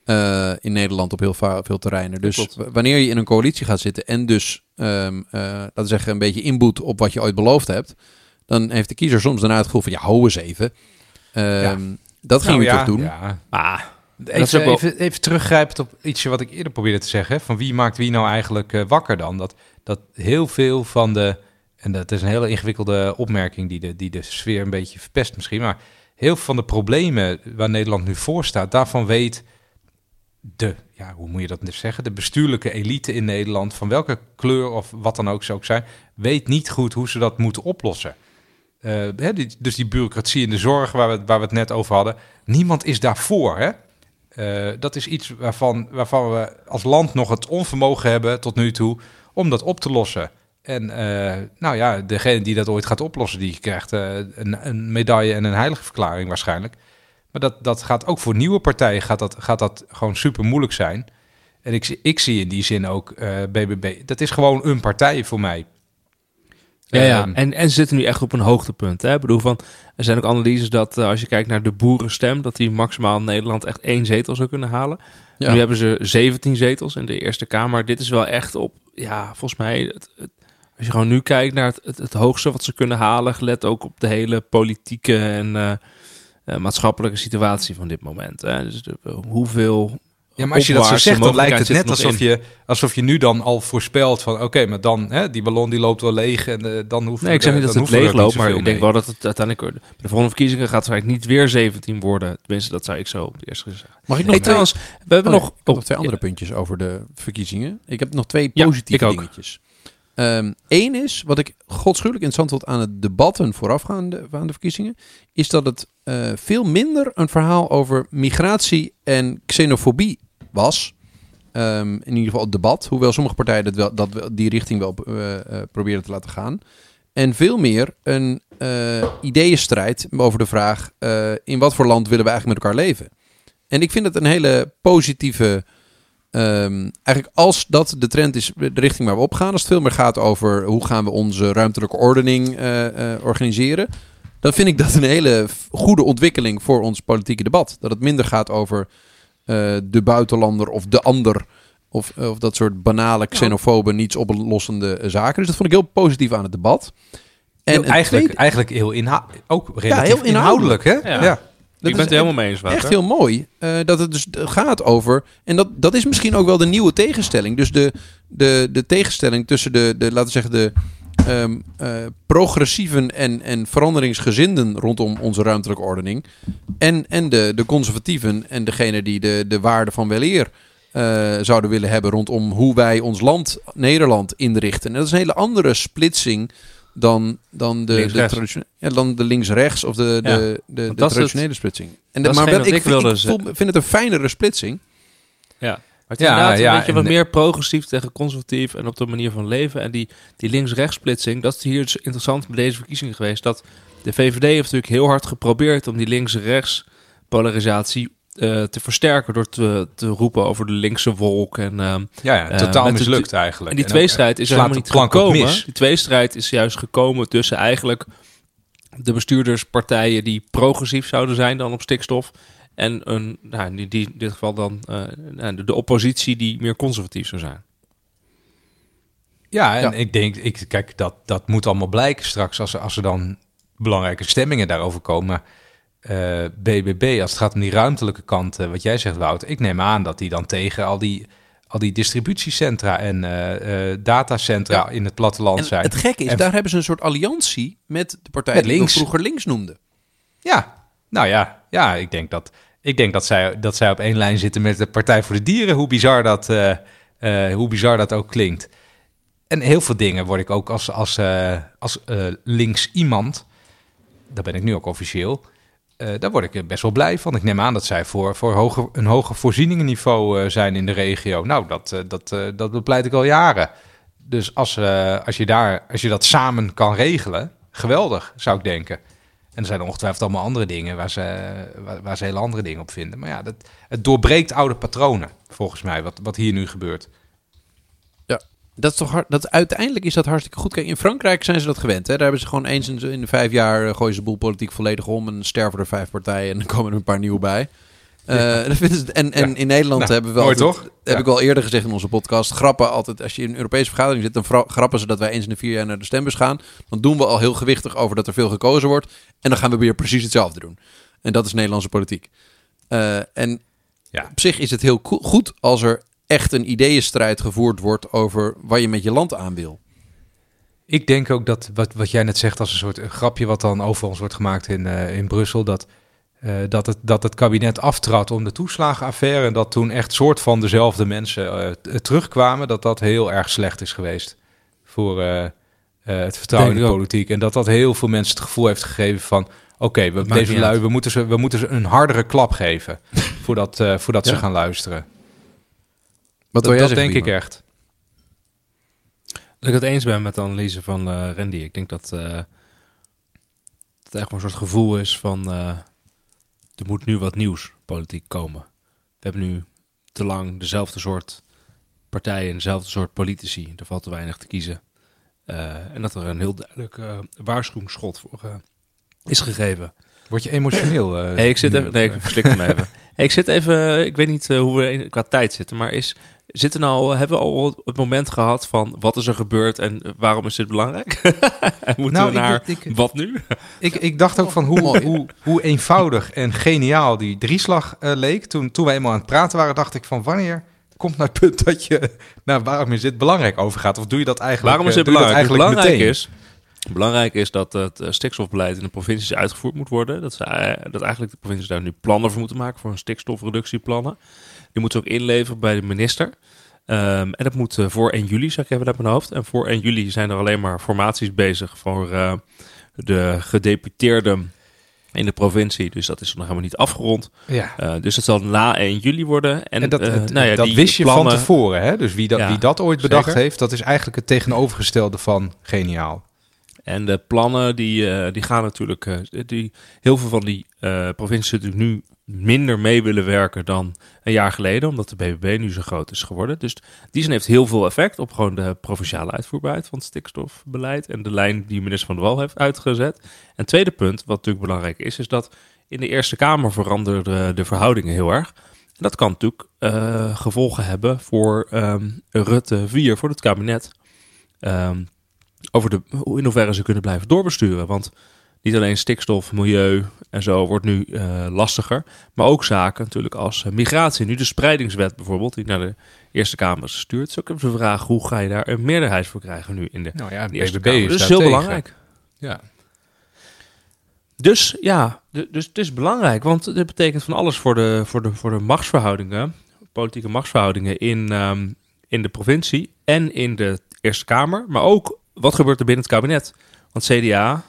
eh, in Nederland op heel veel terreinen. Dus Klopt. wanneer je in een coalitie gaat zitten en dus, ehm, eh, laten we zeggen, een beetje inboet op wat je ooit beloofd hebt, dan heeft de kiezer soms daarna het gevoel van, ja, hou eens even. Ehm, Dat ging Nou u ja, toch doen? Ja. Ah, Even, wel- even, even teruggrijpend op ietsje wat ik eerder probeerde te zeggen. Van wie maakt wie nou eigenlijk eh, wakker dan? Dat, dat heel veel van de... En dat is een hele ingewikkelde opmerking die de, die de sfeer een beetje verpest misschien. Maar heel veel van de problemen waar Nederland nu voor staat... daarvan weet de, ja, hoe moet je dat dus zeggen? De bestuurlijke elite in Nederland... van welke kleur of wat dan ook zou ook zijn... weet niet goed hoe ze dat moeten oplossen. Eh, hè, dus die bureaucratie in de zorg waar we, waar we het net over hadden... niemand is daarvoor, hè? Eh, dat is iets waarvan, waarvan we als land nog het onvermogen hebben tot nu toe om dat op te lossen. En eh, nou ja, degene die dat ooit gaat oplossen, die krijgt een, een medaille en een heilige verklaring waarschijnlijk. Maar dat, dat gaat ook voor nieuwe partijen gaat dat, gaat dat gewoon super moeilijk zijn. En ik, zie- ik zie in die zin ook eh, BBB, dat is gewoon een partij voor mij. Ja, ja. Ehm, En, en ze zitten nu echt op een hoogtepunt. Hè? Ik bedoel, van, er zijn ook analyses dat eh, als je kijkt naar de boerenstem, dat die maximaal in Nederland echt één zetel zou kunnen halen. Ja. Nu hebben ze 17 zetels in de Eerste Kamer. Dit is wel echt op, ja, volgens mij, het, het- als je gewoon nu kijkt naar het, het, het hoogste wat ze kunnen halen, gelet ook op de hele politieke en eh, maatschappelijke situatie van dit moment. Hè? Dus de- hoeveel Ja, maar als je dat zo zegt, dan lijkt het net alsof je, alsof je nu dan al voorspelt van... oké, maar dan, hè, die ballon die loopt wel leeg en eh, dan hoeft Nee, ik zeg niet dat het leeg loopt, maar ik denk wel dat het uiteindelijk... Bij de volgende verkiezingen gaat het waarschijnlijk niet weer 17 worden. Tenminste, dat zou ik zo op de eerste zeggen. Mag ik nog Nee, twee- trouwens, we hebben Oh, nog... ik heb nog oh, twee andere ja. puntjes over de verkiezingen. Ik heb nog twee Ja, positieve ik ook. dingetjes. Eén is, wat ik godschuwelijk interessant vond aan het debatten voorafgaande aan de verkiezingen, is dat het eh, veel minder een verhaal over migratie en xenofobie was. Ehm, in ieder geval het debat, hoewel sommige partijen wel, dat die richting wel eh, proberen te laten gaan. En veel meer een ideeënstrijd over de vraag: in wat voor land willen we eigenlijk met elkaar leven? En ik vind het een hele positieve. ehm, eigenlijk als dat de trend is, de richting waar we op gaan, als het veel meer gaat over hoe gaan we onze ruimtelijke ordening organiseren, dan vind ik dat een hele goede ontwikkeling voor ons politieke debat. Dat het minder gaat over eh, de buitenlander of de ander. Of, of dat soort banale, xenofobe, niets oplossende eh, zaken. Dus dat vond ik heel positief aan het debat. En Heel- het eigenlijk, tweede- eigenlijk heel inha ook relatief heel inhoudelijk. inhoudelijk, hè? Ja. Ja. dat ik ben het helemaal mee eens, Wouter. Echt heel mooi. eh, dat het dus gaat over. En dat, dat is misschien ook wel de nieuwe tegenstelling. Dus de, de, de tegenstelling tussen de, de laten we zeggen, de eh, progressieven en, en veranderingsgezinden rondom onze ruimtelijke ordening. En, en de, de conservatieven en degene die de, de waarde van weleer eh, zouden willen hebben rondom hoe wij ons land, Nederland, inrichten. En dat is een hele andere splitsing dan, dan de, de, Links-rechts. traditione- ja, dan de links-rechts of de, de, Ja, de, de, traditionele splitsing. En maar wel, ik, ik vind het een fijnere splitsing. Ja. Maar het Ja, is inderdaad ja, een beetje wat meer progressief tegen conservatief en op de manier van leven. En die, die links-rechts splitsing, dat is hier dus interessant bij deze verkiezingen geweest. Dat de VVD heeft natuurlijk heel hard geprobeerd om die links-rechts polarisatie eh, te versterken. Door te, te roepen over de linkse wolk. En, ehm, Ja, ja, Eh, totaal de- mislukt eigenlijk. en die tweestrijd is er slaat helemaal niet gekomen. mis. Die tweestrijd is juist gekomen tussen eigenlijk de bestuurderspartijen die progressief zouden zijn dan op stikstof. En een, nou, die, die in dit geval dan eh, nou, de, de oppositie die meer conservatief zou zijn. Ja, en Ja. ik denk, ik, kijk, dat, dat moet allemaal blijken straks als, er- als er dan belangrijke stemmingen daarover komen. Eh, BBB, als het gaat om die ruimtelijke kant, eh, wat jij zegt, Wouter, ik neem aan dat die dan tegen al die, al die distributiecentra en eh, eh, datacentra Ja. in het platteland En zijn. het gekke is, En- daar hebben ze een soort alliantie met de partij Met die we links. vroeger links noemden. Ja, nou ja, ja ik denk dat, ik denk dat, zij, dat zij op één lijn zitten met de Partij voor de Dieren, hoe bizar dat, eh, eh, hoe bizar dat ook klinkt. en heel veel dingen word ik ook als, als, eh, als links iemand, daar ben ik nu ook officieel, daar word ik best wel blij van. Ik neem aan dat zij voor, voor hoger, een hoger voorzieningenniveau zijn in de regio. Nou, dat, dat, dat bepleit ik al jaren. Dus als, als, je daar, als je dat samen kan regelen, geweldig, zou ik denken. En er zijn ongetwijfeld allemaal andere dingen waar ze, waar, ze hele andere dingen op vinden. Maar ja, dat, het doorbreekt oude patronen, volgens mij, wat, wat hier nu gebeurt. Dat is toch dat, uiteindelijk is dat hartstikke goed. Kijk, in Frankrijk zijn ze dat gewend. Hè? Daar hebben ze gewoon eens in, in vijf jaar eh, gooien ze de boel politiek volledig om en sterven er vijf partijen en dan komen er een paar nieuwe bij. Eh, en en Ja. in Nederland Nou, hebben we mooi altijd, toch? heb Ja. ik al eerder gezegd in onze podcast, grappen altijd, als je in een Europese vergadering zit, dan grappen ze dat wij eens in de vier jaar naar de stembus gaan. Dan doen we al heel gewichtig over dat er veel gekozen wordt. En dan gaan we weer precies hetzelfde doen. En dat is Nederlandse politiek. Eh, en Ja. op zich is het heel goed als er echt een ideeënstrijd gevoerd wordt over waar je met je land aan wil. Ik denk ook dat wat, wat jij net zegt als een soort een grapje wat dan over ons wordt gemaakt in, eh, in Brussel, dat, eh, dat, het, dat het kabinet aftrad om de toeslagenaffaire en dat toen echt soort van dezelfde mensen eh, t- terugkwamen, dat dat heel erg slecht is geweest voor eh, eh, het vertrouwen in de politiek. En dat dat heel veel mensen het gevoel heeft gegeven van, oké, we maakt deze niet lui, uit. we moeten, ze, we moeten ze een hardere klap geven voordat, eh, voordat ze Ja. gaan luisteren. Wat dat dat zeggen, denk ik echt. Dat ik het eens ben met de analyse van eh, Randy. Ik denk dat eh, het echt een soort gevoel is van... er moet nu wat nieuws politiek komen. We hebben nu te lang dezelfde soort partijen, dezelfde soort politici. Er valt te weinig te kiezen. Eh, en dat er een heel duidelijk eh, waarschuwingsschot voor eh, is gegeven. Word je emotioneel? Hey, ik zit even. Nee, ik verslik hem even. Hey, ik zit even. Ik weet niet hoe we in- qua tijd zitten, maar is. Zitten nou, hebben we al het moment gehad van wat is er gebeurd en waarom is dit belangrijk? Moeten Nou, we naar ik, ik, wat nu? Ik, ik dacht ook van hoe, hoe, hoe eenvoudig en geniaal die drieslag eh, leek. Toen, toen wij eenmaal aan het praten waren, dacht ik van wanneer komt nou het punt dat je... Nou, waarom is dit belangrijk overgaat? Of doe je dat eigenlijk Waarom is eh, dit belangrijk? eigenlijk belangrijk meteen? is, belangrijk is dat het eh, stikstofbeleid in de provincies uitgevoerd moet worden. Dat, ze, dat eigenlijk de provincies daar nu plannen voor moeten maken voor een stikstofreductieplannen. Die moeten ze ook inleveren bij de minister. Ehm, en dat moet eh, voor 1 juli, zeg ik even uit mijn hoofd. En voor 1 juli zijn er alleen maar formaties bezig voor eh, de gedeputeerden in de provincie. Dus dat is nog helemaal niet afgerond. Ja. Eh, dus het zal na 1 juli worden. En, En dat, nou ja, dat die wist je plannen- van tevoren. Hè? Dus wie dat, Ja, wie dat ooit bedacht zeker. heeft, dat is eigenlijk het tegenovergestelde van geniaal. En de plannen die, die gaan natuurlijk. die, heel veel van die provincies natuurlijk nu minder mee willen werken dan een jaar geleden, omdat de BBB nu zo groot is geworden. Dus die zin heeft heel veel effect op gewoon de provinciale uitvoerbaarheid van het stikstofbeleid en de lijn die minister Van der Wal heeft uitgezet. En tweede punt, wat natuurlijk belangrijk is, is dat in de Eerste Kamer veranderden de verhoudingen heel erg. En dat kan natuurlijk eh, gevolgen hebben voor ehm, Rutte 4, voor het kabinet. Ehm, over de, in hoeverre ze kunnen blijven doorbesturen. Want niet alleen stikstof, milieu en zo wordt nu eh, lastiger. Maar ook zaken natuurlijk als eh, migratie. Nu de spreidingswet bijvoorbeeld, die naar de Eerste Kamer is gestuurd. Dus ook even de vraag, hoe ga je daar een meerderheid voor krijgen nu in de, Nou ja, de Eerste BBB Kamer? is Dus daar heel tegen. belangrijk. Ja. Dus ja, dus het is belangrijk, want dit betekent van alles voor de, voor de, voor de machtsverhoudingen, politieke machtsverhoudingen in, ehm, in de provincie en in de Eerste Kamer. Maar ook wat gebeurt er binnen het kabinet? Want CDA,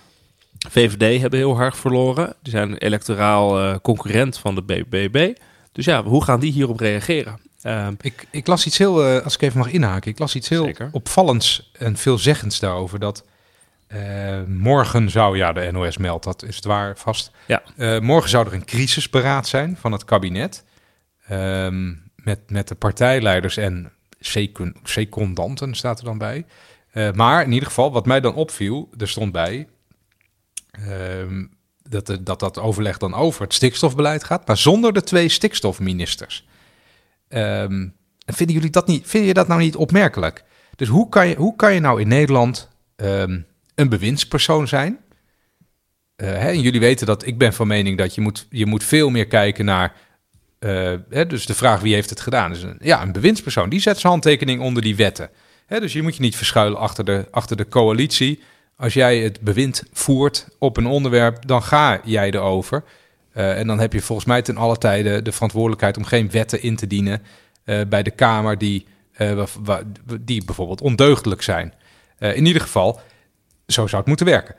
VVD hebben heel hard verloren. Die zijn electoraal eh, concurrent van de BBB. Dus ja, hoe gaan die hierop reageren? Ehm, Ik, ik las iets heel, eh, als ik even mag inhaken, ik las iets heel Zeker. opvallends en veelzeggends daarover. Dat eh, morgen zou, ja, de NOS meldt dat, is het waar vast. Ja. Morgen zou er een crisisberaad zijn van het kabinet. ehm, met, met de partijleiders en secun- secundanten staat er dan bij. Maar in ieder geval, wat mij dan opviel, er stond bij ehm, dat, dat dat overleg dan over het stikstofbeleid gaat, maar zonder de twee stikstofministers. Ehm, vinden jullie dat niet? Vind je dat nou niet opmerkelijk? Dus hoe kan je, hoe kan je nou in Nederland ehm, een bewindspersoon zijn? Eh, hè, en jullie weten dat ik ben van mening dat je moet, je moet veel meer kijken naar. eh, hè, dus de vraag wie heeft het gedaan. Dus ja, een bewindspersoon die zet zijn handtekening onder die wetten. Hè, dus je moet je niet verschuilen achter de, achter de coalitie. Als jij het bewind voert op een onderwerp, dan ga jij erover. Eh, en dan heb je volgens mij ten alle tijde de verantwoordelijkheid om geen wetten in te dienen eh, bij de Kamer die eh, die bijvoorbeeld ondeugdelijk zijn. In ieder geval, zo zou het moeten werken.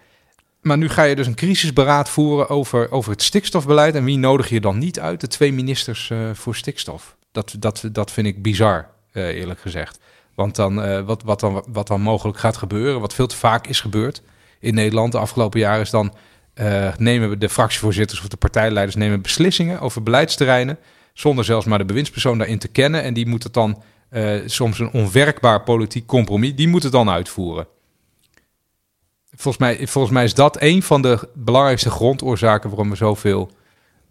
Maar nu ga je dus een crisisberaad voeren over, over het stikstofbeleid. En wie nodig je dan niet uit? De twee ministers voor stikstof. Dat, dat, dat vind ik bizar, eerlijk gezegd. Want dan, eh, wat, wat dan, wat dan mogelijk gaat gebeuren, wat veel te vaak is gebeurd in Nederland de afgelopen jaren, is dan eh, nemen de fractievoorzitters of de partijleiders nemen beslissingen over beleidsterreinen, zonder zelfs maar de bewindspersoon daarin te kennen. En die moet het dan, eh, soms een onwerkbaar politiek compromis, die moet het dan uitvoeren. Volgens mij, volgens mij is dat een van de belangrijkste grondoorzaken waarom we zoveel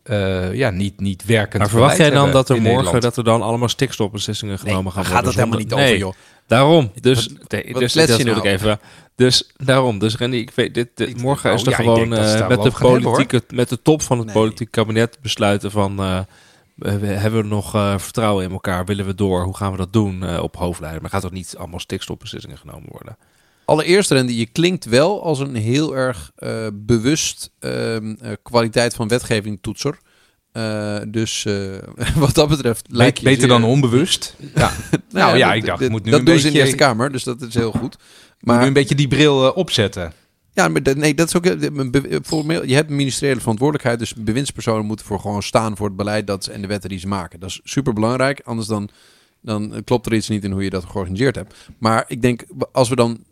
eh, ja, niet, niet werkend Maar verwacht jij dan dat er morgen Nederland. dat er dan allemaal stikstofbeslissingen genomen gaan worden? gaat het helemaal niet over, Nee, joh. Daarom. Dus, Wat- nee, wat dus dat nou? even. Dus daarom. Dus Randy, ik weet, dit, dit- Ik- morgen oh, is er ja, ik gewoon dat eh, met, de hebben, politieke, met de top van het Nee. politiek kabinet besluiten van... eh, we, hebben we nog vertrouwen in elkaar? Willen we door? Hoe gaan we dat doen op hoofdlijnen? Maar gaat toch niet allemaal stikstofbeslissingen genomen worden? Allereerst, Randy, je klinkt wel als een heel erg eh, bewust ehm, eh, kwaliteit van wetgeving toetser. Eh, dus wat dat betreft lijkt je Beter zeer- dan onbewust. Ja. nou ja, ik dacht, dat- moet nu dat een doen ze in de Eerste Kamer, dus dat is heel goed. moet Maar nu een beetje die bril opzetten. Ja, maar nee, dat is ook. Formeel, je hebt een ministeriële verantwoordelijkheid, dus bewindspersonen moeten voor gewoon staan voor het beleid dat, en de wetten die ze maken. Dat is super belangrijk, anders dan, dan klopt er iets niet in hoe je dat georganiseerd hebt. Maar ik denk, als we dan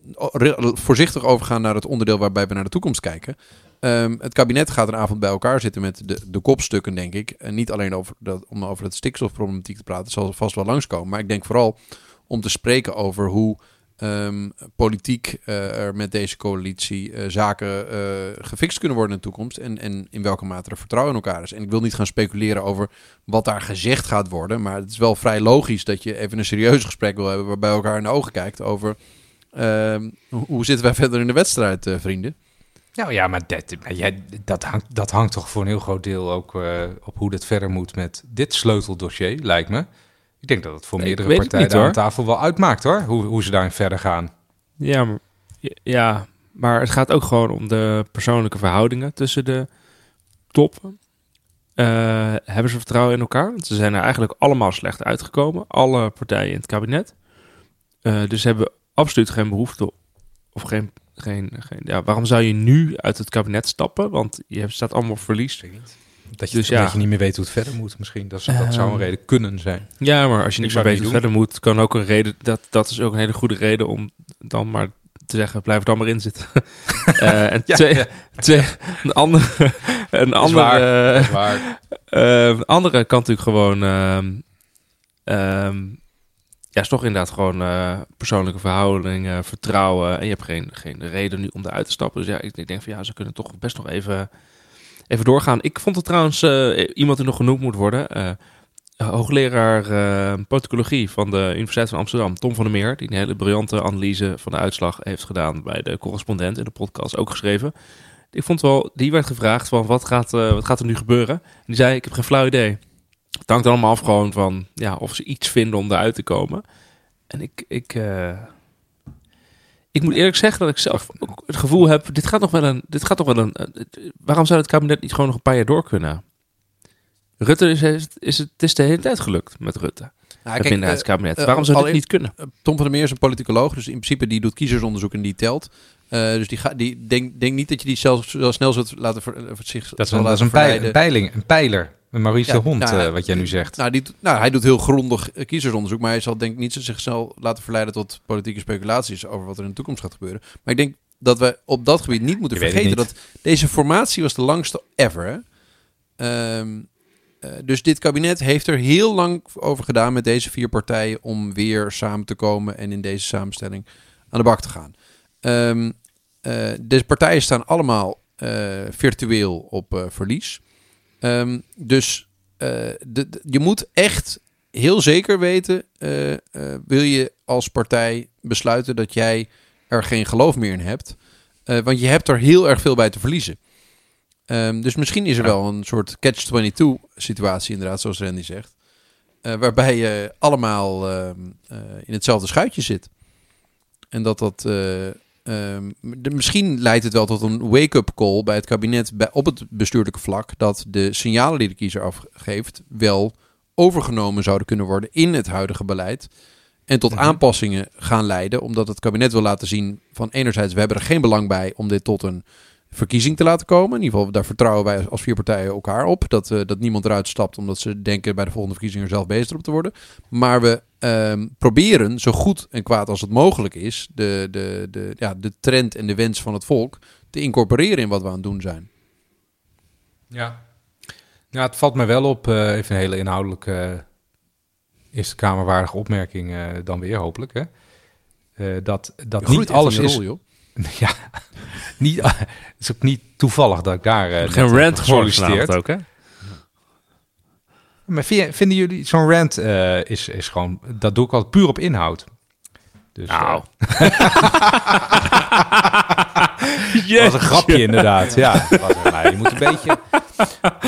voorzichtig overgaan naar het onderdeel waarbij we naar de toekomst kijken. Ehm, het kabinet gaat een avond bij elkaar zitten met de, de kopstukken, denk ik. En niet alleen over dat, om over het stikstofproblematiek te praten, dat zal vast wel langskomen. Maar ik denk vooral om te spreken over hoe ehm, politiek eh, er met deze coalitie eh, zaken eh, gefixt kunnen worden in de toekomst. En, en in welke mate er vertrouwen in elkaar is. En ik wil niet gaan speculeren over wat daar gezegd gaat worden. Maar het is wel vrij logisch dat je even een serieus gesprek wil hebben. waarbij elkaar in de ogen kijkt over. ehm, hoe, zitten wij verder in de wedstrijd, vrienden? Nou ja, maar dat, dat, hangt, dat hangt toch voor een heel groot deel ook op hoe dit verder moet met dit sleuteldossier, lijkt me. Ik denk dat het voor Nee, meerdere partijen niet, aan tafel wel uitmaakt hoor, hoe, hoe ze daarin verder gaan. Ja maar, ja, maar het gaat ook gewoon om de persoonlijke verhoudingen tussen de toppen. Eh, hebben ze vertrouwen in elkaar? Want ze zijn er eigenlijk allemaal slecht uitgekomen. Alle partijen in het kabinet. Eh, dus ze hebben absoluut geen behoefte of geen, geen, geen... Ja, waarom zou je nu uit het kabinet stappen? Want je hebt- staat allemaal verlies. Dat je, Dus dat ja. je niet meer weet hoe het verder moet misschien. Dat, zou een Ehm, reden kunnen zijn. Ja, maar als je zou meer weet hoe het verder moet, kan ook een reden. Dat, dat is ook een hele goede reden om dan maar te zeggen: blijf er dan maar in zitten. Eh, en Ja, twee, ja. twee, een andere, een andere, waar, waar. eh, een andere kan natuurlijk gewoon. ehm, ehm, ja, is toch inderdaad gewoon eh, persoonlijke verhoudingen, vertrouwen. En je hebt geen, geen reden nu om eruit te stappen. Dus ja, ik, ik denk van ja, ze kunnen toch best nog even, even doorgaan. Ik vond het trouwens eh, iemand die nog genoemd moet worden. eh, hoogleraar politicologie van de Universiteit van Amsterdam, Tom van der Meer, die een hele briljante analyse van de uitslag heeft gedaan bij de correspondent in de podcast ook geschreven. Ik vond wel, die werd gevraagd van wat gaat, wat gaat er nu gebeuren? En die zei, ik heb geen flauw idee. Het hangt allemaal af gewoon van ja, of ze iets vinden om eruit te komen. En ik, ik, ik moet eerlijk zeggen dat ik zelf ook het gevoel heb, dit gaat nog wel een, dit gaat nog wel een, eh, waarom zou het kabinet niet gewoon nog een paar jaar door kunnen? Rutte is, is, is het, het is de hele tijd gelukt met Rutte. Nou, het kijk, minderheidskabinet. eh, waarom zou dit niet kunnen? Tom van der Meer is een politicoloog, dus in principe die doet kiezersonderzoek en die telt. Eh, dus die, ga, die denk, denk niet dat je die zelf zo snel zult laten ver, zich Dat is zal een, dat is een peiling, een pijler. Maurice Ja, de Hond, nou, eh, wat jij nu zegt. Nou, die, nou, hij doet heel grondig kiezersonderzoek, maar hij zal denk ik niet zichzelf laten verleiden tot politieke speculaties over wat er in de toekomst gaat gebeuren. Maar ik denk dat we op dat gebied niet moeten vergeten dat deze formatie was de langste ever. Ehm, eh, dus dit kabinet heeft er heel lang over gedaan met deze vier partijen om weer samen te komen en in deze samenstelling aan de bak te gaan. Eh, deze partijen staan allemaal virtueel op verlies. Ehm, dus eh, de, de- je moet echt heel zeker weten, eh, eh, wil je als partij besluiten dat jij er geen geloof meer in hebt. Want je hebt er heel erg veel bij te verliezen. Ehm, dus misschien is er Ja. wel een soort catch-22 situatie, inderdaad, zoals Randy zegt. waarbij je allemaal ehm, eh, in hetzelfde schuitje zit. En dat dat. Eh, ehm, de- misschien leidt het wel tot een wake-up call bij het kabinet bij, op het bestuurlijke vlak. Dat de signalen die de kiezer afgeeft wel overgenomen zouden kunnen worden in het huidige beleid. en tot Mhm. aanpassingen gaan leiden, omdat het kabinet wil laten zien van enerzijds, we hebben er geen belang bij om dit tot een verkiezing te laten komen. In ieder geval, daar vertrouwen wij als vier partijen elkaar op. Dat, eh, dat niemand eruit stapt omdat ze denken bij de volgende verkiezingen er zelf beter op te worden. Maar we ehm, proberen zo goed en kwaad als het mogelijk is, de, de, de, ja, de trend en de wens van het volk te incorporeren in wat we aan het doen zijn. Ja. Ja, het valt mij wel op, eh, even een hele inhoudelijke eh, Eerste Kamerwaardige opmerking eh, dan weer, hopelijk. Hè? Eh, dat dat niet alles in je is... rol, joh. ja, niet, het is ook niet toevallig dat ik daar eh, Geen rant gesolliciteerd ook, hè? Maar vinden jullie zo'n rant eh, is, is gewoon... Dat doe ik altijd puur op inhoud. Dus, eh, Nou. Dat was een grapje inderdaad. Ja, dat was een- je moet een beetje...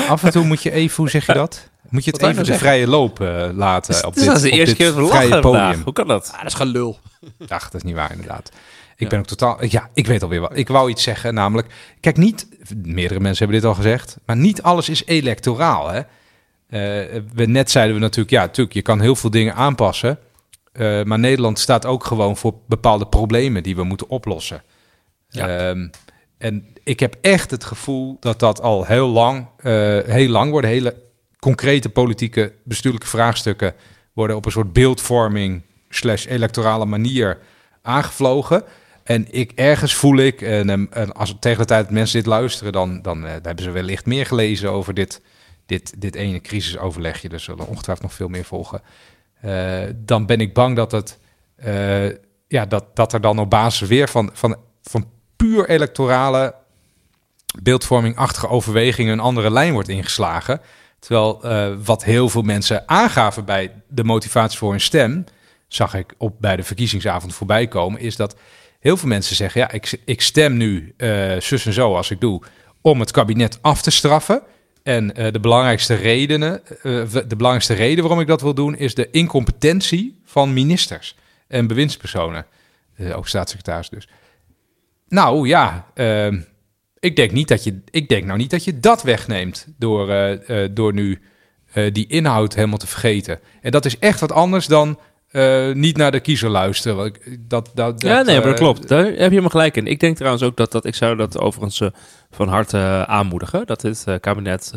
Af en toe moet je even, hoe zeg je dat? Moet je het Wat even je de nou vrije loop eh, laten op Dus dit, dat is de op eerste dit keer dat we vrije lachen podium. vandaag. Hoe kan dat? Ah, dat is gelul. Ach, dat is niet waar inderdaad. Ik Ja. ben ook totaal... Ja, ik weet alweer wat. Ik wou iets zeggen, namelijk... Kijk, niet... Meerdere mensen hebben dit al gezegd. Maar niet alles is electoraal, hè. Eh, we, net zeiden we natuurlijk... Ja, natuurlijk, je kan heel veel dingen aanpassen. Eh, maar Nederland staat ook gewoon voor bepaalde problemen die we moeten oplossen. Ja. Ehm, en ik heb echt het gevoel dat dat al heel lang, eh, heel lang worden. Hele concrete politieke, bestuurlijke vraagstukken worden op een soort beeldvorming slash electorale manier aangevlogen. En ik ergens voel ik, en, en als tegen de tijd dat mensen dit luisteren, dan, dan eh, hebben ze wellicht meer gelezen over dit, dit, dit ene crisisoverlegje. Er zullen ongetwijfeld nog veel meer volgen. Eh, dan ben ik bang dat het, eh, ja, dat, dat er dan op basis weer van, van, van puur electorale beeldvormingachtige overwegingen een andere lijn wordt ingeslagen. Terwijl eh, wat heel veel mensen aangaven bij de motivatie voor hun stem, zag ik op bij de verkiezingsavond voorbij komen, is dat heel veel mensen zeggen: ja, ik, ik stem nu zus en zo als ik doe, om het kabinet af te straffen. En eh, de belangrijkste redenen, eh, de belangrijkste reden waarom ik dat wil doen, is de incompetentie van ministers en bewindspersonen, Eh, ook staatssecretaris dus. Nou ja, ehm, ik denk niet dat je, ik denk nou niet dat je dat wegneemt door, door nu die inhoud helemaal te vergeten. En dat is echt wat anders dan eh, niet naar de kiezer luisteren. Want ik- Dat, dat, ja, nee, maar dat eh, klopt. Daar heb je me gelijk in. Ik denk trouwens ook dat, dat ik zou dat overigens eh, van harte aanmoedigen. Dat dit kabinet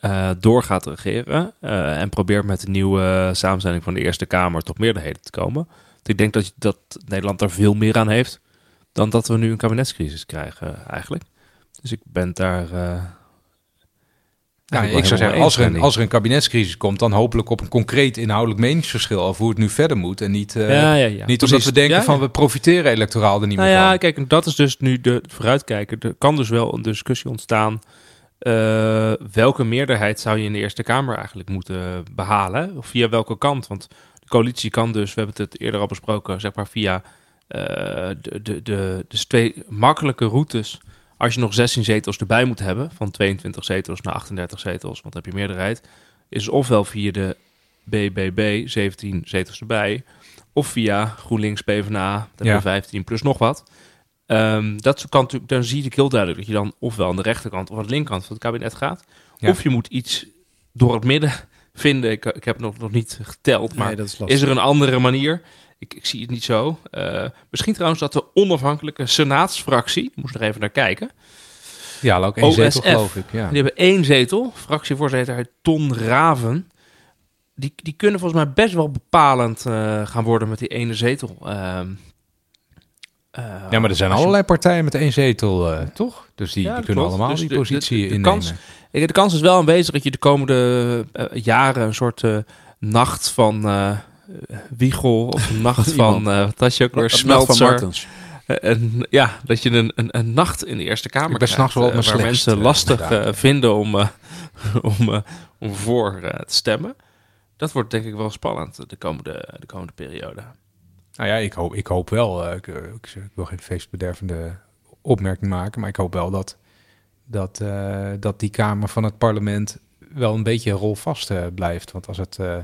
eh door gaat regeren. en probeert met de nieuwe samenstelling van de Eerste Kamer tot meerderheden te komen. Want ik denk dat, dat Nederland daar veel meer aan heeft dan dat we nu een kabinetscrisis krijgen eigenlijk. Dus ik ben daar... Ja, eigenlijk ik zou zeggen, als er, een, als er een kabinetscrisis komt, dan hopelijk op een concreet inhoudelijk meningsverschil over hoe het nu verder moet. En niet, eh, ja, ja, ja. niet omdat we denken Ja, van ja. we profiteren electoraal er niet Nou meer ja, van. kijk, en dat is dus nu de vooruitkijker. Er kan dus wel een discussie ontstaan. eh, welke meerderheid zou je in de Eerste Kamer eigenlijk moeten behalen? Of via welke kant? Want de coalitie kan dus, we hebben het eerder al besproken, zeg maar via eh, de, de, de, dus twee makkelijke routes. Als je nog 16 zetels erbij moet hebben, van 22 zetels naar 38 zetels, want dan heb je meerderheid, is ofwel via de BBB 17 zetels erbij, of via GroenLinks, PvdA, dan heb je Ja. 15 plus nog wat. Ehm, dat kan natuurlijk, dan zie ik heel duidelijk dat je dan ofwel aan de rechterkant of aan de linkerkant van het kabinet gaat. Ja. Of je moet iets door het midden vinden. Ik, ik heb nog, nog niet geteld, maar Nee, is is er een andere manier? Ik, ik zie het niet zo. Eh, misschien trouwens dat de onafhankelijke senaatsfractie, moest er even naar kijken. Ja, ook één zetel geloof ik. Ja. Die hebben één zetel, fractievoorzitter Ton Raven. Die, die kunnen volgens mij best wel bepalend eh, gaan worden met die ene zetel. Ehm, eh, ja, maar er zijn allerlei partijen met één zetel, toch? Dus die, Ja, die dat kunnen klopt. allemaal Dus die positie innemen. kans- De kans is wel aanwezig dat je de komende jaren een soort nacht van Wiegel of een nacht van, eh wat had je ook weer, Smeltzer. Eh, en, ja, dat je een, een, een nacht in de Eerste Kamer Ik ben krijgt, wel eh, Waar mensen eh, lastig eh, vinden om, eh, om, eh, om voor eh, te stemmen. Dat wordt denk ik wel spannend de komende, de komende periode. Nou ja, ik hoop, ik hoop wel. eh, ik, eh, ik, wil geen feestbedervende opmerking maken, maar ik hoop wel dat, dat, eh, dat die Kamer van het parlement wel een beetje rolvast eh, blijft. Want als het, eh,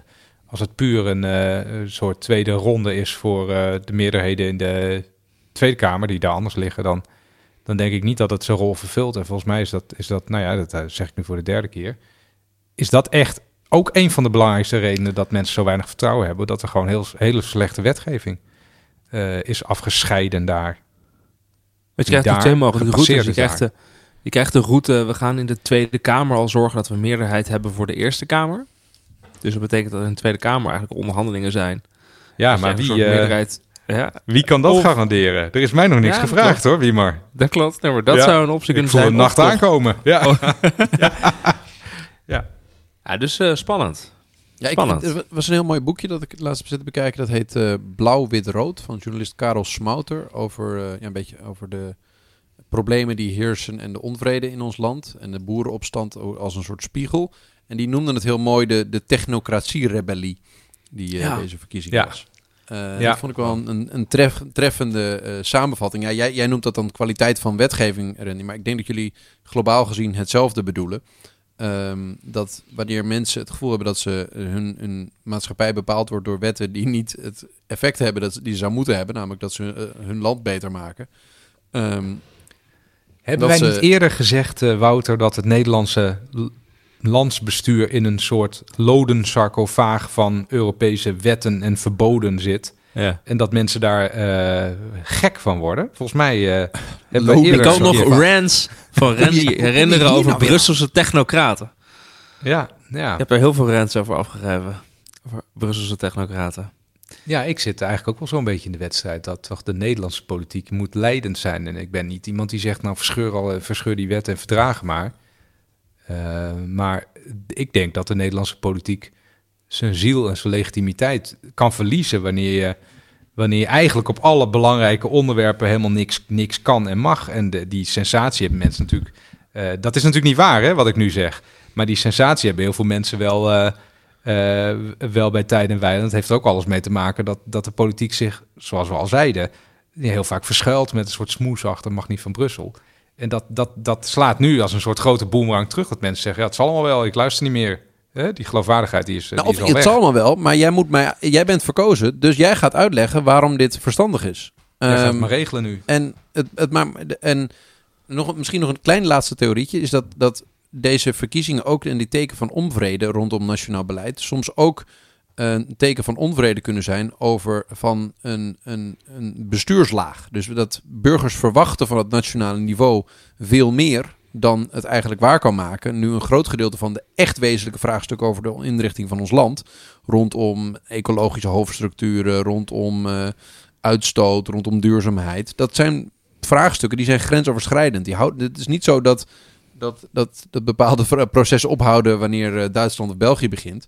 als het puur een, eh, een soort tweede ronde is voor eh, de meerderheden in de Tweede Kamer, die daar anders liggen, dan, dan denk ik niet dat het zijn rol vervult. En volgens mij is dat, is dat nou ja, dat eh, zeg ik nu voor de derde keer, is dat echt ook een van de belangrijkste redenen dat mensen zo weinig vertrouwen hebben. Dat er gewoon heel, hele slechte wetgeving is afgescheiden daar. Want je krijgt daar twee mogelijke routes. Je krijgt, de, je krijgt de route, we gaan in de Tweede Kamer al zorgen dat we meerderheid hebben voor de Eerste Kamer. Dus dat betekent dat in de Tweede Kamer eigenlijk onderhandelingen zijn. Ja, Dus maar een wie, eh. Ja, wie kan dat Of- garanderen? Er is mij nog niks Ja, gevraagd klopt. hoor, wie maar. dat klopt. Nee, maar dat Ja. zou een optie Ik kunnen voel zijn. een nacht Of toch- aankomen. Ja. Ja, dus eh, spannend. Ja, ik, Spannend. er was een heel mooi boekje dat ik het laatst heb zitten bekijken. Dat heet eh, Blauw, Wit, Rood van journalist Karel Smouter. Over, eh, ja, een beetje over de problemen die heersen en de onvrede in ons land. En de boerenopstand als een soort spiegel. En die noemden het heel mooi de, de technocratie-rebellie die eh, Ja. deze verkiezing Ja. was. Eh, Ja. Dat vond ik wel een, een tref- treffende eh, samenvatting. Ja, jij, jij noemt dat dan kwaliteit van wetgeving, Randy. Maar ik denk dat jullie globaal gezien hetzelfde bedoelen. Ehm, dat wanneer mensen het gevoel hebben dat ze hun, hun maatschappij bepaald wordt door wetten die niet het effect hebben dat ze, die ze zou moeten hebben, namelijk dat ze hun land beter maken. Ehm, Hebben wij ze- niet eerder gezegd, eh, Wouter, dat het Nederlandse landsbestuur in een soort loden sarcofaag van Europese wetten en verboden zit? Ja. En dat mensen daar eh, gek van worden? Volgens mij hebben eerder Ik kan nog rants van Randy hoe- herinneren over nou? Brusselse technocraten. Ja, ja. Ik heb er heel veel rants over afgegeven. Over Brusselse technocraten. ja, ik zit eigenlijk ook wel zo'n beetje in de wedstrijd dat toch de Nederlandse politiek moet leidend zijn. En ik ben niet iemand die zegt, nou verscheur, al, eh, verscheur die wetten en verdragen maar. Eh, maar ik denk dat de Nederlandse politiek zijn ziel en zijn legitimiteit kan verliezen wanneer je, wanneer eigenlijk op alle belangrijke onderwerpen helemaal niks, niks kan en mag. En die sensatie hebben mensen natuurlijk. eh, dat is natuurlijk niet waar, hè, wat ik nu zeg. Maar die sensatie hebben heel veel mensen wel, eh, wel bij tijd en wijle. Dat heeft ook alles mee te maken dat, dat de politiek zich, zoals we al zeiden, heel vaak verschuilt met een soort smoesachtig mag niet van Brussel. En dat, dat, dat slaat nu als een soort grote boemerang terug. Dat mensen zeggen, ja, het zal allemaal wel, ik luister niet meer. Hè? Die geloofwaardigheid die is, eh, nou, die of is al het weg. zal allemaal wel, maar jij, moet mij, jij bent verkozen, dus jij gaat uitleggen waarom dit verstandig is. Jij gaat het Ehm, maar regelen nu. En, het, het, maar, en nog, misschien nog een klein laatste theorietje is dat, dat deze verkiezingen ook in die teken van onvrede rondom nationaal beleid soms ook een teken van onvrede kunnen zijn over van een, een, een bestuurslaag. Dus dat burgers verwachten van het nationale niveau veel meer dan het eigenlijk waar kan maken. Nu een groot gedeelte van de echt wezenlijke vraagstukken over de inrichting van ons land, rondom ecologische hoofdstructuren, rondom eh, uitstoot, rondom duurzaamheid, dat zijn vraagstukken die zijn grensoverschrijdend. Die houden, het is niet zo dat, dat, dat, dat bepaalde processen ophouden wanneer eh, Duitsland of België begint.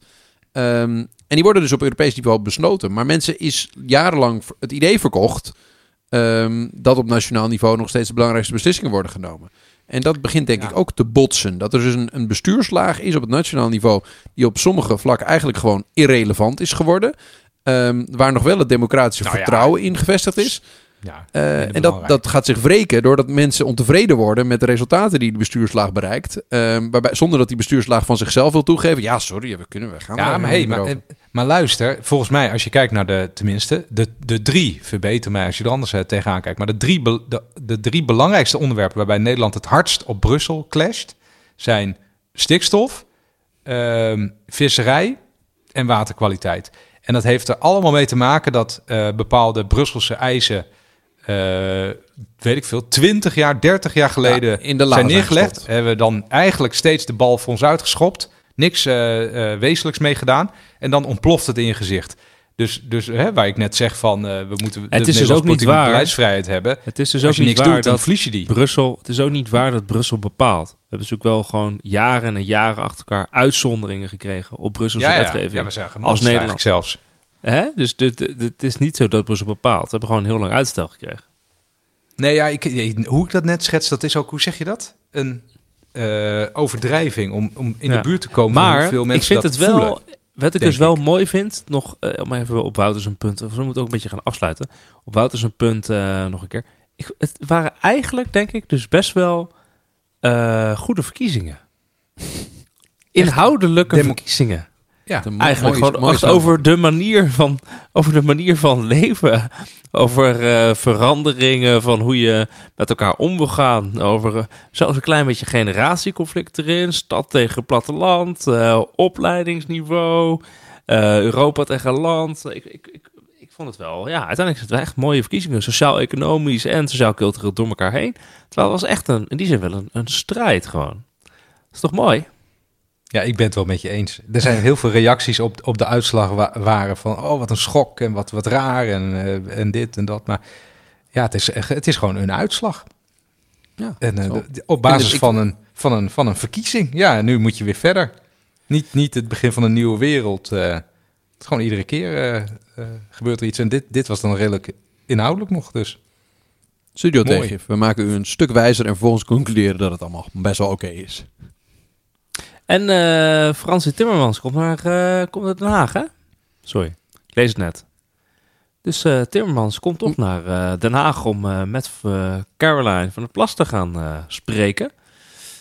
Ehm, en die worden dus op Europees niveau besloten. Maar mensen is jarenlang het idee verkocht ehm, dat op nationaal niveau nog steeds de belangrijkste beslissingen worden genomen. En dat begint denk Ja. ik ook te botsen. Dat er dus een, een bestuurslaag is op het nationaal niveau die op sommige vlakken eigenlijk gewoon irrelevant is geworden. Ehm, waar nog wel het democratische Nou ja. vertrouwen in gevestigd is. Ja, Eh, en dat, dat gaat zich wreken doordat mensen ontevreden worden met de resultaten die de bestuurslaag bereikt. Ehm, waarbij, zonder dat die bestuurslaag van zichzelf wil toegeven. Ja, sorry, we kunnen, we gaan Ja, maar, hey, maar, over. eh, maar luister, volgens mij, als je kijkt naar de, tenminste, de, de drie, verbeter mij als je er anders eh, tegenaan kijkt, maar de drie, de, de drie belangrijkste onderwerpen waarbij Nederland het hardst op Brussel clasht, zijn stikstof, ehm, visserij en waterkwaliteit. En dat heeft er allemaal mee te maken dat bepaalde Brusselse eisen, weet ik veel, 20 jaar, 30 jaar geleden Ja, in de zijn neergelegd. gestopt. Hebben we dan eigenlijk steeds de bal voor ons uitgeschopt. Niks eh, eh, wezenlijks mee gedaan. En dan ontploft het in je gezicht. Dus, dus hè, waar ik net zeg van eh, we moeten de is dus ook niet waar. beleidsvrijheid hebben. Het is dus ook niet waar doet, dat verlies je die. Brussel... Het is ook niet waar dat Brussel bepaalt. We hebben natuurlijk wel gewoon jaren en jaren achter elkaar uitzonderingen gekregen op Brusselse Ja, wetgeving. ja, we zijn Als Nederland. zelfs. Hè? Dus het is niet zo dat Brussel bepaalt. We hebben gewoon heel lang uitstel gekregen. Nee, ja, ik, hoe ik dat net schets, dat is ook, hoe zeg je dat? Een eh, overdrijving om, om in Ja. de buurt te komen Maar ik mensen vind dat het wel... voelen. Wat ik dus wel mooi vind, nog eh, om even op Wouters een punt, we moeten ook een beetje gaan afsluiten. Op Wouters een punt eh, nog een keer. Ik, het waren eigenlijk, denk ik, dus best wel goede verkiezingen. Inhoudelijke verkiezingen. Ja, Eigenlijk gewoon echt over de manier van, over de manier van leven. Over eh, veranderingen van hoe je met elkaar om wil gaan. Over eh, zelfs een klein beetje generatieconflict erin. Stad tegen platteland. eh, opleidingsniveau. Europa tegen land. Ik, ik, ik, ik vond het wel... Ja, uiteindelijk is het wel echt mooie verkiezingen. Sociaal-economisch en sociaal-cultureel door elkaar heen. Terwijl het was echt een, in die zin wel een, een strijd gewoon. Dat is toch mooi? Ja, ik ben het wel met je eens. Er zijn heel veel reacties op, op de uitslag wa- waren van... oh, wat een schok en wat, wat raar en, eh, en dit en dat. Maar ja, het is, echt- het is gewoon een uitslag. Ja, En, eh, op basis dus ik- van, een, van, een, van een verkiezing. Ja, nu moet je weer verder. Niet, niet het begin van een nieuwe wereld. eh, het is gewoon iedere keer gebeurt er iets. En dit, dit was dan redelijk inhoudelijk nog dus. Studio Mooi. Tegif. We maken u een stuk wijzer en vervolgens concluderen dat het allemaal best wel oké is. En eh Fransie Timmermans komt naar, eh, komt naar Den Haag, hè? Sorry, ik lees het net. Dus eh, Timmermans komt toch naar eh, Den Haag om eh, met Caroline van der Plas te gaan eh, spreken.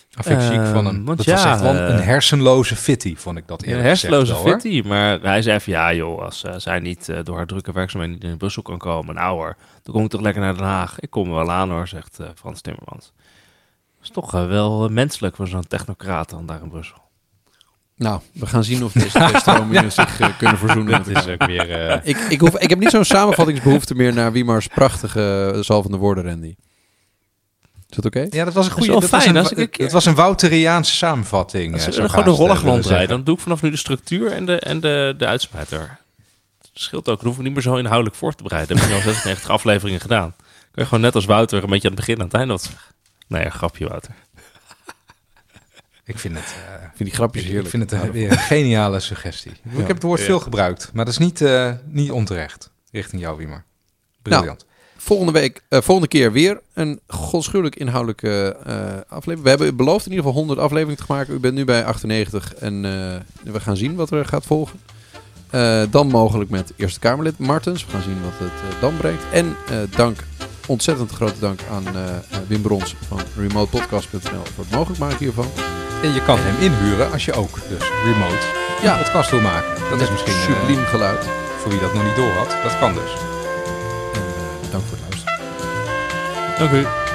Dat vind ik Eh, ziek van een... want Dat was ja, echt wel een hersenloze fitty, vond ik dat Een eerlijk hersenloze gezegd wel, hoor. fitty, maar hij zei van ja joh, als eh, zij niet door haar drukke werkzaamheden niet in Brussel kan komen, nou hoor, dan kom ik toch lekker naar Den Haag. Ik kom er wel aan hoor, zegt eh, Frans Timmermans. Dat is toch eh, wel eh, menselijk voor zo'n technocraat dan daar in Brussel. Nou, we gaan zien of deze twee stromingen zich eh, kunnen verzoenen. elkaar. is ook weer... eh, Ik, ik, hoef, ik heb niet zo'n samenvattingsbehoefte meer naar Wiemars prachtige uh, zalvende woorden, Randy. Is dat oké? Ja, dat was een Dat goede. Dat, was fijn, een, ik een was een Wouteriaanse samenvatting. Als we gewoon willen ronddraaien, zeggen. dan doe ik vanaf nu de structuur en de, en de, de uitsmijter. Het scheelt ook, dan hoef ik niet meer zo inhoudelijk voor te bereiden. Dat heb ik nu al 96 afleveringen gedaan. Kun je gewoon net als Wouter een beetje aan het begin en aan het einde wat zeggen. Nee, een grapje Wouter. Ik vind het, eh, Ik vind die grapjes ik heerlijk. vind het een, Nou, weer een geniale suggestie. Ik heb het woord Ja. veel gebruikt, maar dat is niet, eh, niet onterecht richting jou, Wiemer. Briljant. Volgende week, eh, volgende keer weer een godschuwelijk inhoudelijke eh, aflevering. We hebben beloofd in ieder geval 100 afleveringen te maken. U bent nu bij 98 en eh, we gaan zien wat er gaat volgen. Eh, dan mogelijk met Eerste Kamerlid Martens. We gaan zien wat het dan brengt. En eh, dank, ontzettend grote dank aan eh, eh, Wim Brons van remotepodcast.nl voor het mogelijk maken hiervan. En je kan hem inhuren als je ook dus remote Ja. een podcast wil maken. Dat is misschien eh, subliem geluid. voor wie dat nog niet door had. Dat kan dus. En, dank voor het luisteren. Dank u.